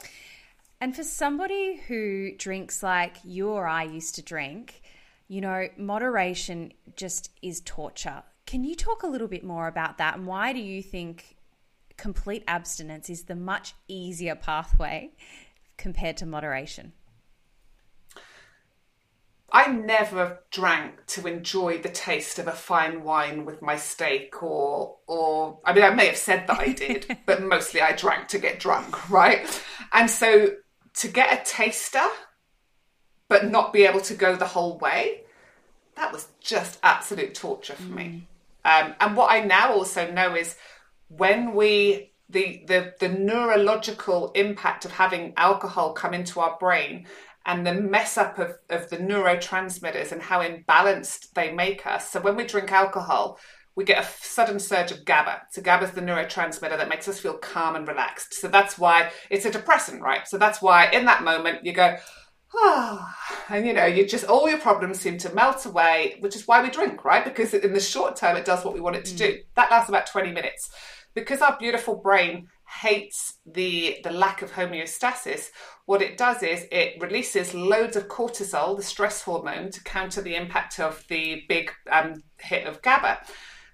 And for somebody who drinks like you or I used to drink, you know, moderation just is torture. Can you talk a little bit more about that and why do you think complete abstinence is the much easier pathway compared to moderation? I never drank to enjoy the taste of a fine wine with my steak or or I mean I may have said that I did, but mostly I drank to get drunk, right? And so to get a taster but not be able to go the whole way, that was just absolute torture for mm. me. Um, and what I now also know is when we the, the the neurological impact of having alcohol come into our brain and the mess up of, of the neurotransmitters and how imbalanced they make us. So when we drink alcohol, we get a sudden surge of GABA. So GABA is the neurotransmitter that makes us feel calm and relaxed. So that's why it's a depressant, right? So that's why in that moment you go, ah, oh, and you know, you just all your problems seem to melt away, which is why we drink, right? Because in the short term, it does what we want it to mm. do. That lasts about 20 minutes. Because our beautiful brain hates the the lack of homeostasis what it does is it releases loads of cortisol the stress hormone to counter the impact of the big um, hit of gaba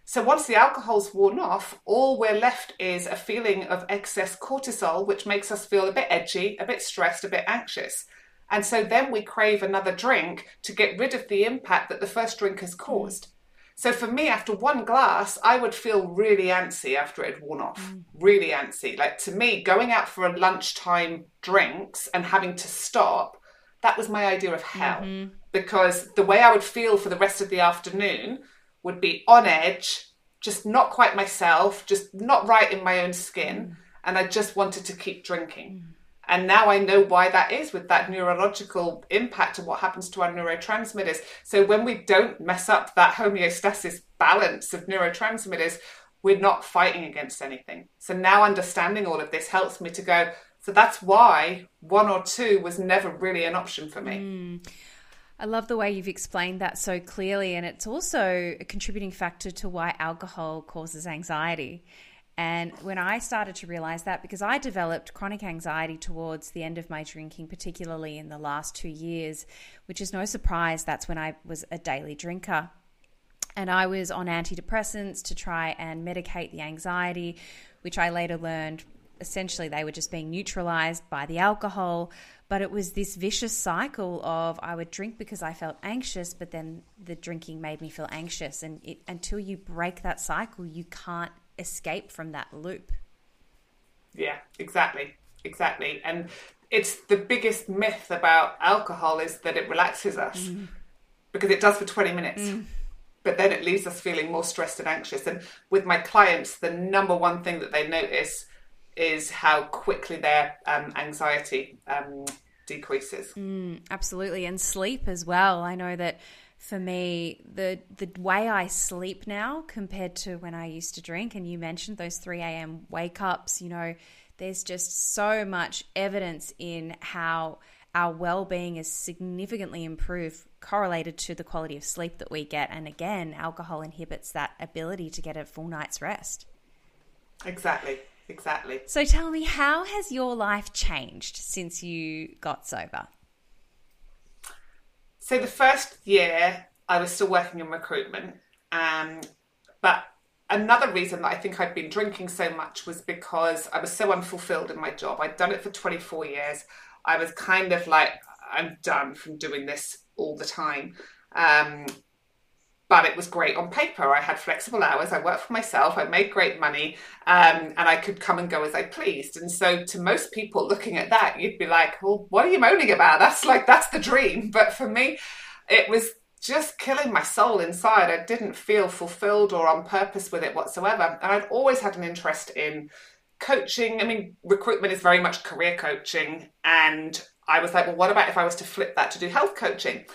so once the alcohol's worn off all we're left is a feeling of excess cortisol which makes us feel a bit edgy a bit stressed a bit anxious and so then we crave another drink to get rid of the impact that the first drink has caused so for me, after one glass, I would feel really antsy after it had worn off. Mm. Really antsy. Like to me, going out for a lunchtime drinks and having to stop, that was my idea of hell. Mm-hmm. Because the way I would feel for the rest of the afternoon would be on edge, just not quite myself, just not right in my own skin. And I just wanted to keep drinking. And now I know why that is with that neurological impact and what happens to our neurotransmitters. So when we don't mess up that homeostasis balance of neurotransmitters, we're not fighting against anything. So now understanding all of this helps me to go, so that's why one or two was never really an option for me. Mm. I love the way you've explained that so clearly, and it's also a contributing factor to why alcohol causes anxiety. And when I started to realize that, because I developed chronic anxiety towards the end of my drinking, particularly in the last two years, which is no surprise, that's when I was a daily drinker. And I was on antidepressants to try and medicate the anxiety, which I later learned essentially they were just being neutralized by the alcohol. But it was this vicious cycle of I would drink because I felt anxious, but then the drinking made me feel anxious. And it, until you break that cycle, you can't escape from that loop. Yeah, exactly. Exactly. And it's the biggest myth about alcohol is that it relaxes us mm. because it does for 20 minutes. Mm. But then it leaves us feeling more stressed and anxious. And with my clients, the number one thing that they notice is how quickly their um, anxiety um, decreases. Mm, absolutely. And sleep as well. I know that for me the the way I sleep now compared to when I used to drink and you mentioned those 3 a.m. wake ups you know there's just so much evidence in how our well-being is significantly improved correlated to the quality of sleep that we get and again alcohol inhibits that ability to get a full night's rest exactly exactly so tell me how has your life changed since you got sober so the first year, I was still working in recruitment, um, but another reason that I think I'd been drinking so much was because I was so unfulfilled in my job. I'd done it for 24 years. I was kind of like, I'm done from doing this all the time. Um, but it was great on paper. I had flexible hours. I worked for myself. I made great money, um, and I could come and go as I pleased. And so, to most people looking at that, you'd be like, "Well, what are you moaning about? That's like that's the dream." But for me, it was just killing my soul inside. I didn't feel fulfilled or on purpose with it whatsoever. And I'd always had an interest in coaching. I mean, recruitment is very much career coaching, and I was like, "Well, what about if I was to flip that to do health coaching?"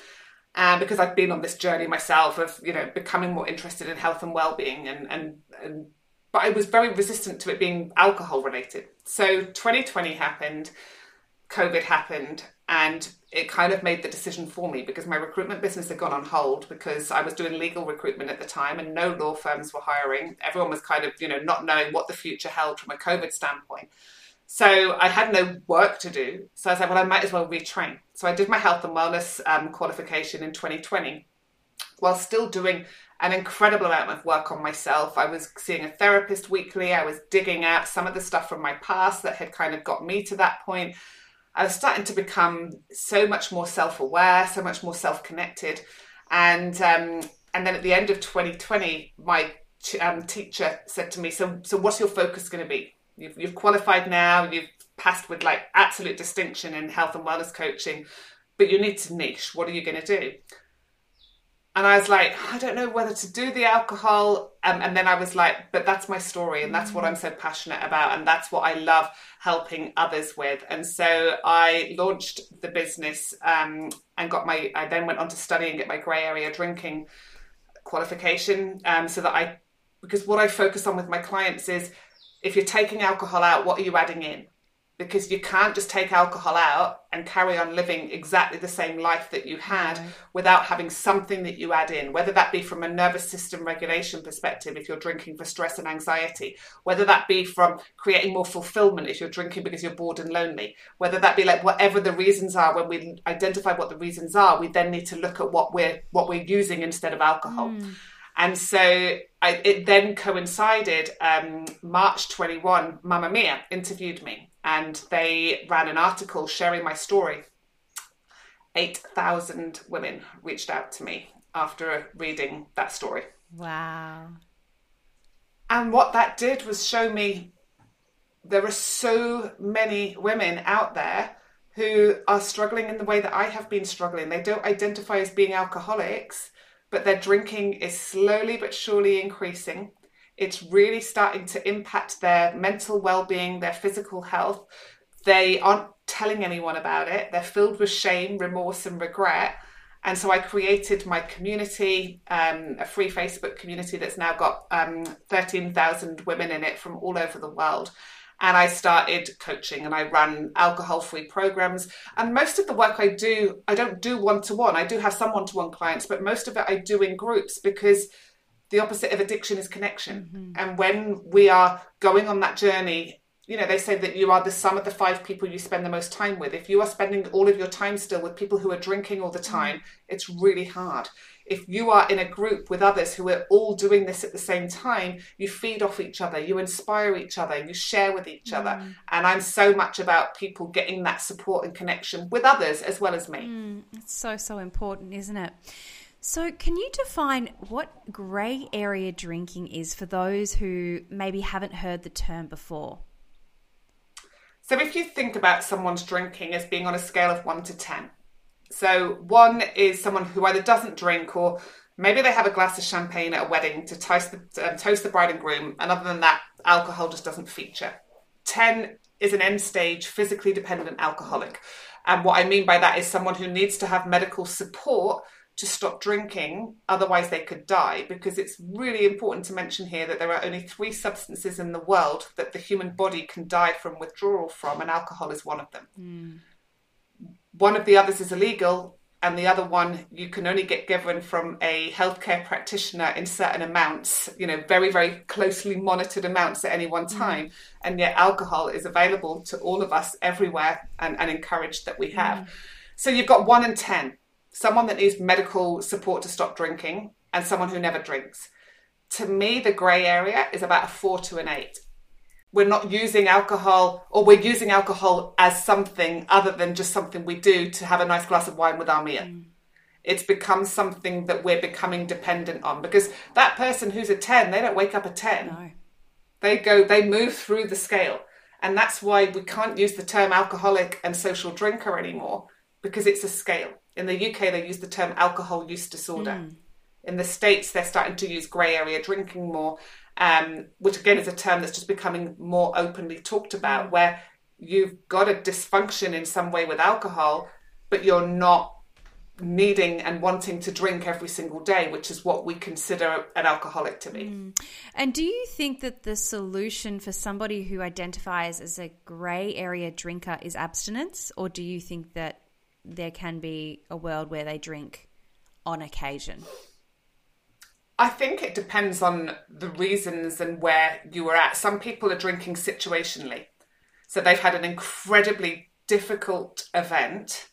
And because I've been on this journey myself of you know becoming more interested in health and well-being and and and but I was very resistant to it being alcohol related. So 2020 happened, COVID happened, and it kind of made the decision for me because my recruitment business had gone on hold because I was doing legal recruitment at the time and no law firms were hiring. Everyone was kind of, you know, not knowing what the future held from a COVID standpoint. So I had no work to do. So I said, well, I might as well retrain. So I did my health and wellness um, qualification in 2020 while still doing an incredible amount of work on myself. I was seeing a therapist weekly. I was digging out some of the stuff from my past that had kind of got me to that point. I was starting to become so much more self-aware, so much more self-connected, and um, and then at the end of 2020, my um, teacher said to me, "So, so what's your focus going to be? You've, you've qualified now. You've passed with like absolute distinction in health and wellness coaching, but you need to niche. What are you going to do?" And I was like, I don't know whether to do the alcohol. Um, and then I was like, but that's my story, and that's what I'm so passionate about, and that's what I love helping others with. And so I launched the business um, and got my. I then went on to study and get my grey area drinking qualification, um, so that I, because what I focus on with my clients is, if you're taking alcohol out, what are you adding in? because you can't just take alcohol out and carry on living exactly the same life that you had right. without having something that you add in, whether that be from a nervous system regulation perspective, if you're drinking for stress and anxiety, whether that be from creating more fulfillment if you're drinking because you're bored and lonely, whether that be like whatever the reasons are, when we identify what the reasons are, we then need to look at what we're what we're using instead of alcohol. Mm. And so I, it then coincided, um, March 21, Mamamia interviewed me and they ran an article sharing my story. 8,000 women reached out to me after reading that story. Wow. And what that did was show me there are so many women out there who are struggling in the way that I have been struggling. They don't identify as being alcoholics, but their drinking is slowly but surely increasing. It's really starting to impact their mental well being, their physical health. They aren't telling anyone about it. They're filled with shame, remorse, and regret. And so I created my community, um, a free Facebook community that's now got um, 13,000 women in it from all over the world. And I started coaching and I run alcohol free programs. And most of the work I do, I don't do one to one. I do have some one to one clients, but most of it I do in groups because the opposite of addiction is connection. Mm-hmm. And when we are going on that journey, you know, they say that you are the sum of the five people you spend the most time with. If you are spending all of your time still with people who are drinking all the mm-hmm. time, mm-hmm. it's really hard. If you are in a group with others who are all doing this at the same time, you feed off each other, you inspire each other, you share with each mm. other. And I'm so much about people getting that support and connection with others as well as me. Mm, it's so, so important, isn't it? So, can you define what grey area drinking is for those who maybe haven't heard the term before? So, if you think about someone's drinking as being on a scale of one to 10, so one is someone who either doesn't drink or maybe they have a glass of champagne at a wedding to toast the, um, toast the bride and groom, and other than that, alcohol just doesn't feature. 10 is an end stage, physically dependent alcoholic. And what I mean by that is someone who needs to have medical support to stop drinking, otherwise they could die. Because it's really important to mention here that there are only three substances in the world that the human body can die from withdrawal from, and alcohol is one of them. Mm. One of the others is illegal, and the other one you can only get given from a healthcare practitioner in certain amounts, you know, very, very closely monitored amounts at any one mm. time. Mm. And yet, alcohol is available to all of us everywhere and, and encouraged that we have. Mm. So you've got one in 10 someone that needs medical support to stop drinking, and someone who never drinks. To me, the grey area is about a four to an eight. We're not using alcohol, or we're using alcohol as something other than just something we do to have a nice glass of wine with our meal. Mm. It's become something that we're becoming dependent on because that person who's a 10, they don't wake up at 10. No. They go, they move through the scale. And that's why we can't use the term alcoholic and social drinker anymore because it's a scale. In the UK, they use the term alcohol use disorder. Mm. In the States, they're starting to use grey area drinking more, um, which again is a term that's just becoming more openly talked about, where you've got a dysfunction in some way with alcohol, but you're not needing and wanting to drink every single day, which is what we consider an alcoholic to be. Mm. And do you think that the solution for somebody who identifies as a grey area drinker is abstinence, or do you think that there can be a world where they drink on occasion? I think it depends on the reasons and where you were at. Some people are drinking situationally. So they've had an incredibly difficult event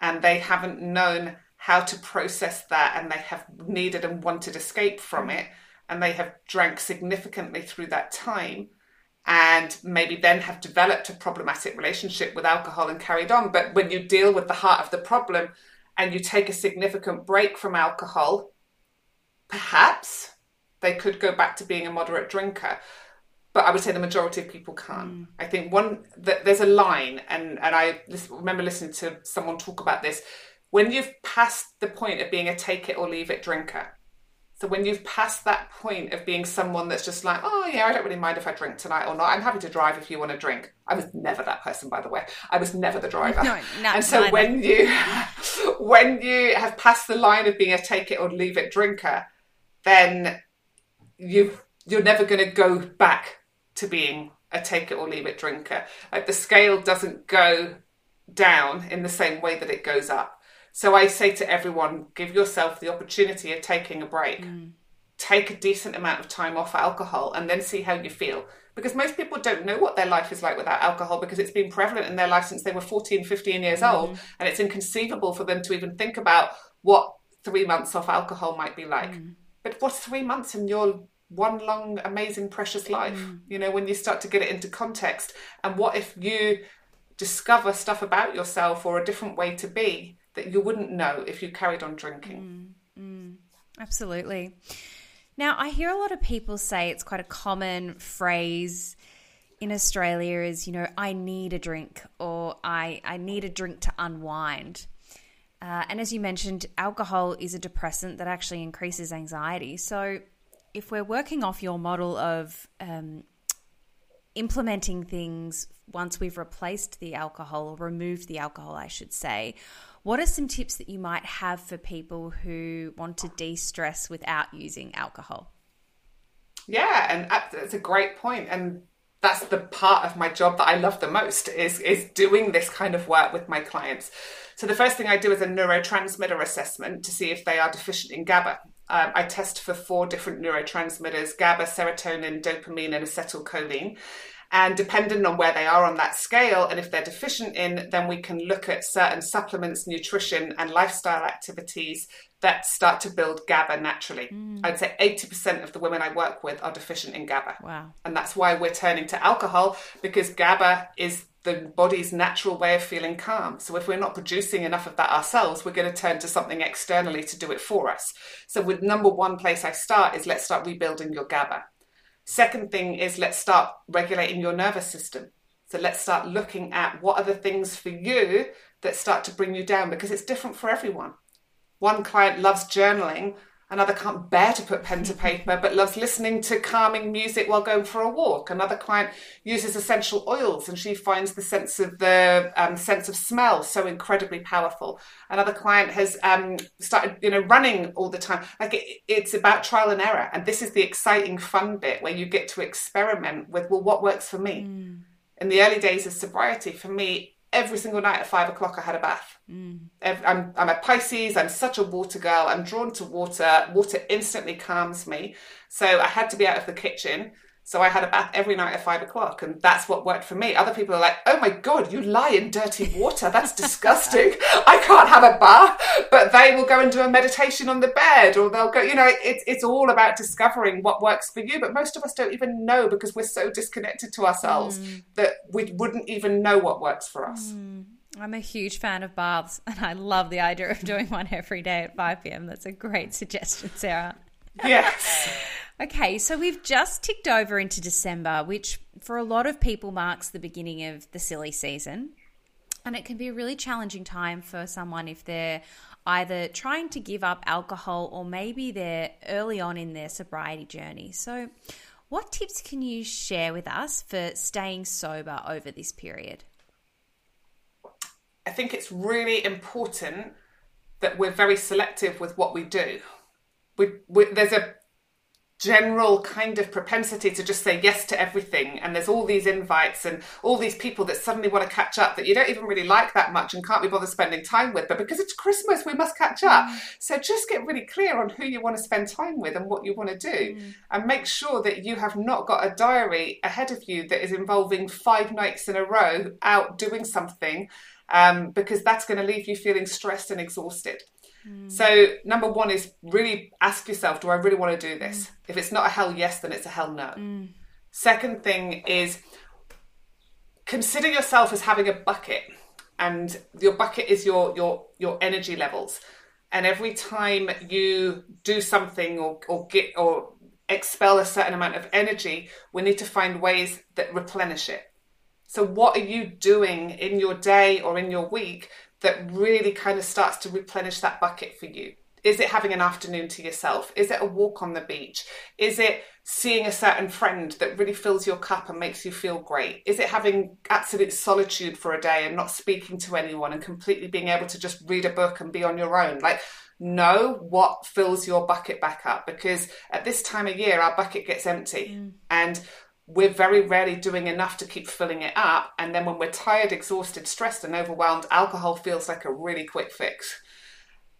and they haven't known how to process that and they have needed and wanted escape from it and they have drank significantly through that time and maybe then have developed a problematic relationship with alcohol and carried on. But when you deal with the heart of the problem and you take a significant break from alcohol, perhaps they could go back to being a moderate drinker. But I would say the majority of people can't. Mm. I think one that there's a line, and and I remember listening to someone talk about this. When you've passed the point of being a take it or leave it drinker, so when you've passed that point of being someone that's just like, oh yeah, I don't really mind if I drink tonight or not. I'm happy to drive if you want to drink. I was never that person, by the way. I was never the driver. No, no, and so when you when you have passed the line of being a take it or leave it drinker, then you you're never going to go back to being a take it or leave it drinker. Like the scale doesn't go down in the same way that it goes up. So I say to everyone, give yourself the opportunity of taking a break. Mm. Take a decent amount of time off alcohol and then see how you feel. Because most people don't know what their life is like without alcohol because it's been prevalent in their life since they were 14, 15 years mm. old. And it's inconceivable for them to even think about what three months off alcohol might be like. Mm. But what's three months in your one long, amazing, precious life? Mm. You know, when you start to get it into context. And what if you discover stuff about yourself or a different way to be that you wouldn't know if you carried on drinking. Mm, mm, absolutely. Now, I hear a lot of people say it's quite a common phrase in Australia is, you know, I need a drink or I, I need a drink to unwind. Uh, and as you mentioned, alcohol is a depressant that actually increases anxiety. So, if we're working off your model of um, implementing things once we've replaced the alcohol or removed the alcohol, I should say, what are some tips that you might have for people who want to de stress without using alcohol? Yeah, and that's a great point. And that's the part of my job that I love the most is, is doing this kind of work with my clients. So the first thing I do is a neurotransmitter assessment to see if they are deficient in GABA. Um, I test for four different neurotransmitters GABA, serotonin, dopamine, and acetylcholine. And depending on where they are on that scale, and if they're deficient in, then we can look at certain supplements, nutrition, and lifestyle activities that start to build GABA naturally. Mm. I'd say 80% of the women I work with are deficient in GABA. Wow. And that's why we're turning to alcohol because GABA is the body's natural way of feeling calm. So if we're not producing enough of that ourselves, we're going to turn to something externally to do it for us. So with number one place I start is let's start rebuilding your GABA. Second thing is let's start regulating your nervous system. So let's start looking at what are the things for you that start to bring you down because it's different for everyone. One client loves journaling, Another can't bear to put pen to paper but loves listening to calming music while going for a walk. Another client uses essential oils and she finds the sense of the um, sense of smell so incredibly powerful. Another client has um, started, you know, running all the time. Like it, it's about trial and error, and this is the exciting, fun bit where you get to experiment with, well, what works for me. Mm. In the early days of sobriety, for me, every single night at five o'clock, I had a bath. Mm. I'm, I'm a Pisces. I'm such a water girl. I'm drawn to water. Water instantly calms me. So I had to be out of the kitchen. So I had a bath every night at five o'clock, and that's what worked for me. Other people are like, "Oh my god, you lie in dirty water. That's disgusting. I can't have a bath." But they will go and do a meditation on the bed, or they'll go. You know, it's it's all about discovering what works for you. But most of us don't even know because we're so disconnected to ourselves mm. that we wouldn't even know what works for us. Mm. I'm a huge fan of baths, and I love the idea of doing one every day at 5 p.m. That's a great suggestion, Sarah. Yes. Okay, so we've just ticked over into December, which for a lot of people marks the beginning of the silly season. And it can be a really challenging time for someone if they're either trying to give up alcohol or maybe they're early on in their sobriety journey. So, what tips can you share with us for staying sober over this period? I think it's really important that we're very selective with what we do. We, we, there's a general kind of propensity to just say yes to everything and there's all these invites and all these people that suddenly want to catch up that you don't even really like that much and can't be bothered spending time with but because it's christmas we must catch up mm. so just get really clear on who you want to spend time with and what you want to do mm. and make sure that you have not got a diary ahead of you that is involving five nights in a row out doing something um, because that's going to leave you feeling stressed and exhausted Mm. So, number one is really ask yourself, do I really want to do this? Mm. If it's not a hell yes, then it's a hell no. Mm. Second thing is consider yourself as having a bucket and your bucket is your your your energy levels and every time you do something or, or get or expel a certain amount of energy we need to find ways that replenish it so what are you doing in your day or in your week that really kind of starts to replenish that bucket for you is it having an afternoon to yourself is it a walk on the beach is it seeing a certain friend that really fills your cup and makes you feel great? Is it having absolute solitude for a day and not speaking to anyone and completely being able to just read a book and be on your own? Like, know what fills your bucket back up because at this time of year, our bucket gets empty mm. and we're very rarely doing enough to keep filling it up. And then when we're tired, exhausted, stressed, and overwhelmed, alcohol feels like a really quick fix.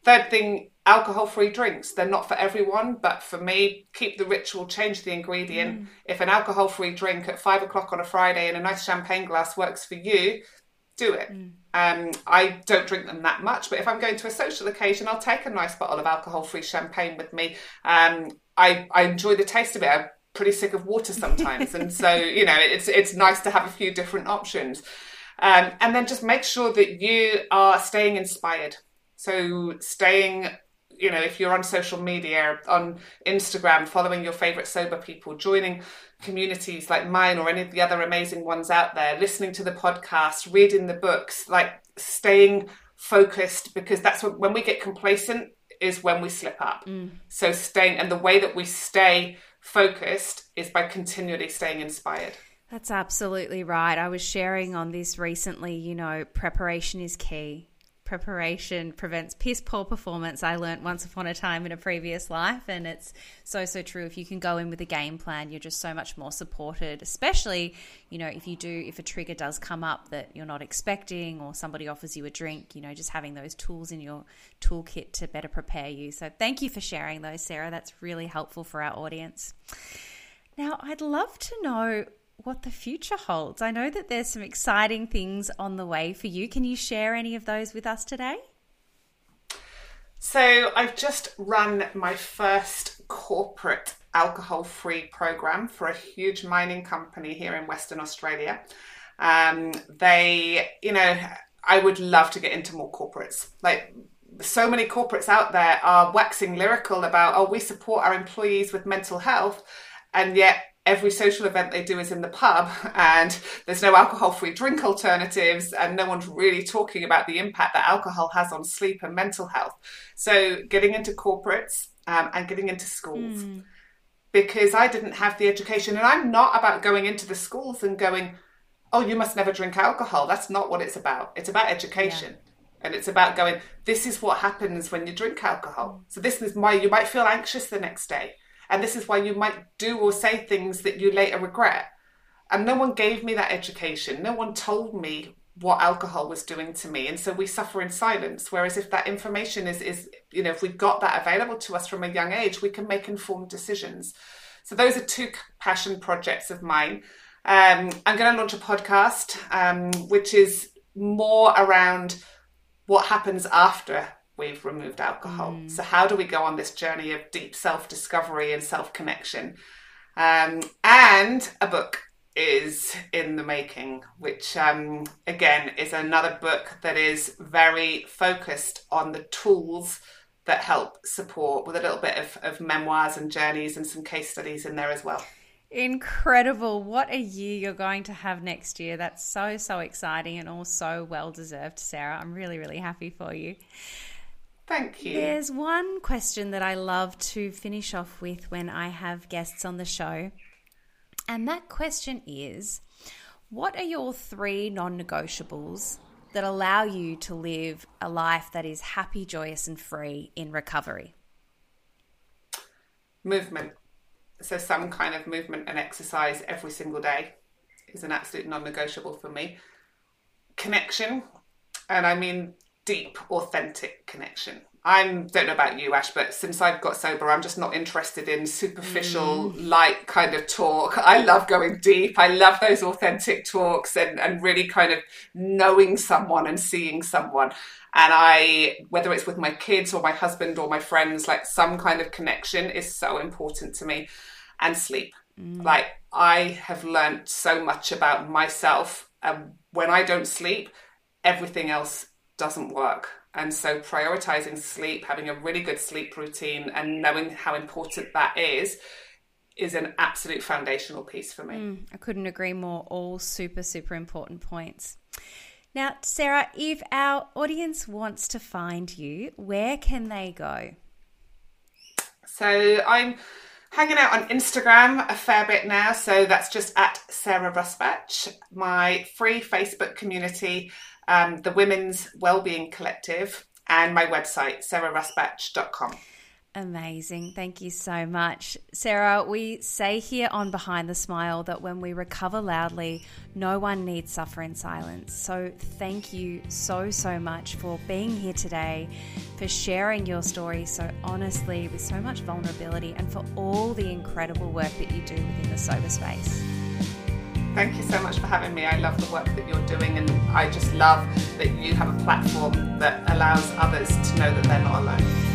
Third thing, alcohol free drinks. They're not for everyone, but for me, keep the ritual, change the ingredient. Mm. If an alcohol free drink at five o'clock on a Friday in a nice champagne glass works for you, do it. Mm. Um, I don't drink them that much, but if I'm going to a social occasion, I'll take a nice bottle of alcohol free champagne with me. Um, I, I enjoy the taste of it. I'm pretty sick of water sometimes. and so, you know, it's, it's nice to have a few different options. Um, and then just make sure that you are staying inspired. So staying you know, if you're on social media, on Instagram, following your favorite sober people, joining communities like mine or any of the other amazing ones out there, listening to the podcast, reading the books, like staying focused because that's what, when we get complacent is when we slip up. Mm. So staying and the way that we stay focused is by continually staying inspired. That's absolutely right. I was sharing on this recently, you know, preparation is key preparation prevents piss poor performance. I learned once upon a time in a previous life, and it's so, so true. If you can go in with a game plan, you're just so much more supported, especially, you know, if you do, if a trigger does come up that you're not expecting or somebody offers you a drink, you know, just having those tools in your toolkit to better prepare you. So thank you for sharing those, Sarah. That's really helpful for our audience. Now, I'd love to know what the future holds. I know that there's some exciting things on the way for you. Can you share any of those with us today? So, I've just run my first corporate alcohol free program for a huge mining company here in Western Australia. Um, they, you know, I would love to get into more corporates. Like, so many corporates out there are waxing lyrical about, oh, we support our employees with mental health. And yet, every social event they do is in the pub and there's no alcohol free drink alternatives and no one's really talking about the impact that alcohol has on sleep and mental health. So getting into corporates um, and getting into schools. Mm. because i didn't have the education and i'm not about going into the schools and going oh you must never drink alcohol. That's not what it's about. It's about education. Yeah. And it's about going, this is what happens when you drink alcohol. So, this is why you might feel anxious the next day and this is why you might do or say things that you later regret. And no one gave me that education. No one told me what alcohol was doing to me. And so we suffer in silence. Whereas if that information is, is you know, if we've got that available to us from a young age, we can make informed decisions. So those are two passion projects of mine. Um, I'm going to launch a podcast, um, which is more around what happens after we've removed alcohol. Mm. So, how do we go on this journey of deep self discovery and self connection? Um, and a book is in the making, which um, again is another book that is very focused on the tools that help support with a little bit of, of memoirs and journeys and some case studies in there as well. Incredible. What a year you're going to have next year. That's so, so exciting and all so well deserved, Sarah. I'm really, really happy for you. Thank you. There's one question that I love to finish off with when I have guests on the show. And that question is What are your three non negotiables that allow you to live a life that is happy, joyous, and free in recovery? Movement. So, some kind of movement and exercise every single day is an absolute non negotiable for me. Connection. And I mean deep, authentic connection. I don't know about you, Ash, but since I've got sober, I'm just not interested in superficial, mm. light kind of talk. I love going deep. I love those authentic talks and, and really kind of knowing someone and seeing someone. And I, whether it's with my kids or my husband or my friends, like some kind of connection is so important to me. And sleep. Mm. Like I have learned so much about myself. And when I don't sleep, everything else doesn't work. And so prioritizing sleep, having a really good sleep routine, and knowing how important that is is an absolute foundational piece for me. Mm, I couldn't agree more. All super, super important points. Now, Sarah, if our audience wants to find you, where can they go? So I'm hanging out on Instagram a fair bit now. So that's just at Sarah Rusbatch, my free Facebook community, um, the Women's Wellbeing Collective, and my website, sarahrusbatch.com. Amazing. Thank you so much. Sarah, we say here on Behind the Smile that when we recover loudly, no one needs suffer in silence. So thank you so, so much for being here today, for sharing your story so honestly with so much vulnerability, and for all the incredible work that you do within the sober space. Thank you so much for having me. I love the work that you're doing, and I just love that you have a platform that allows others to know that they're not alone.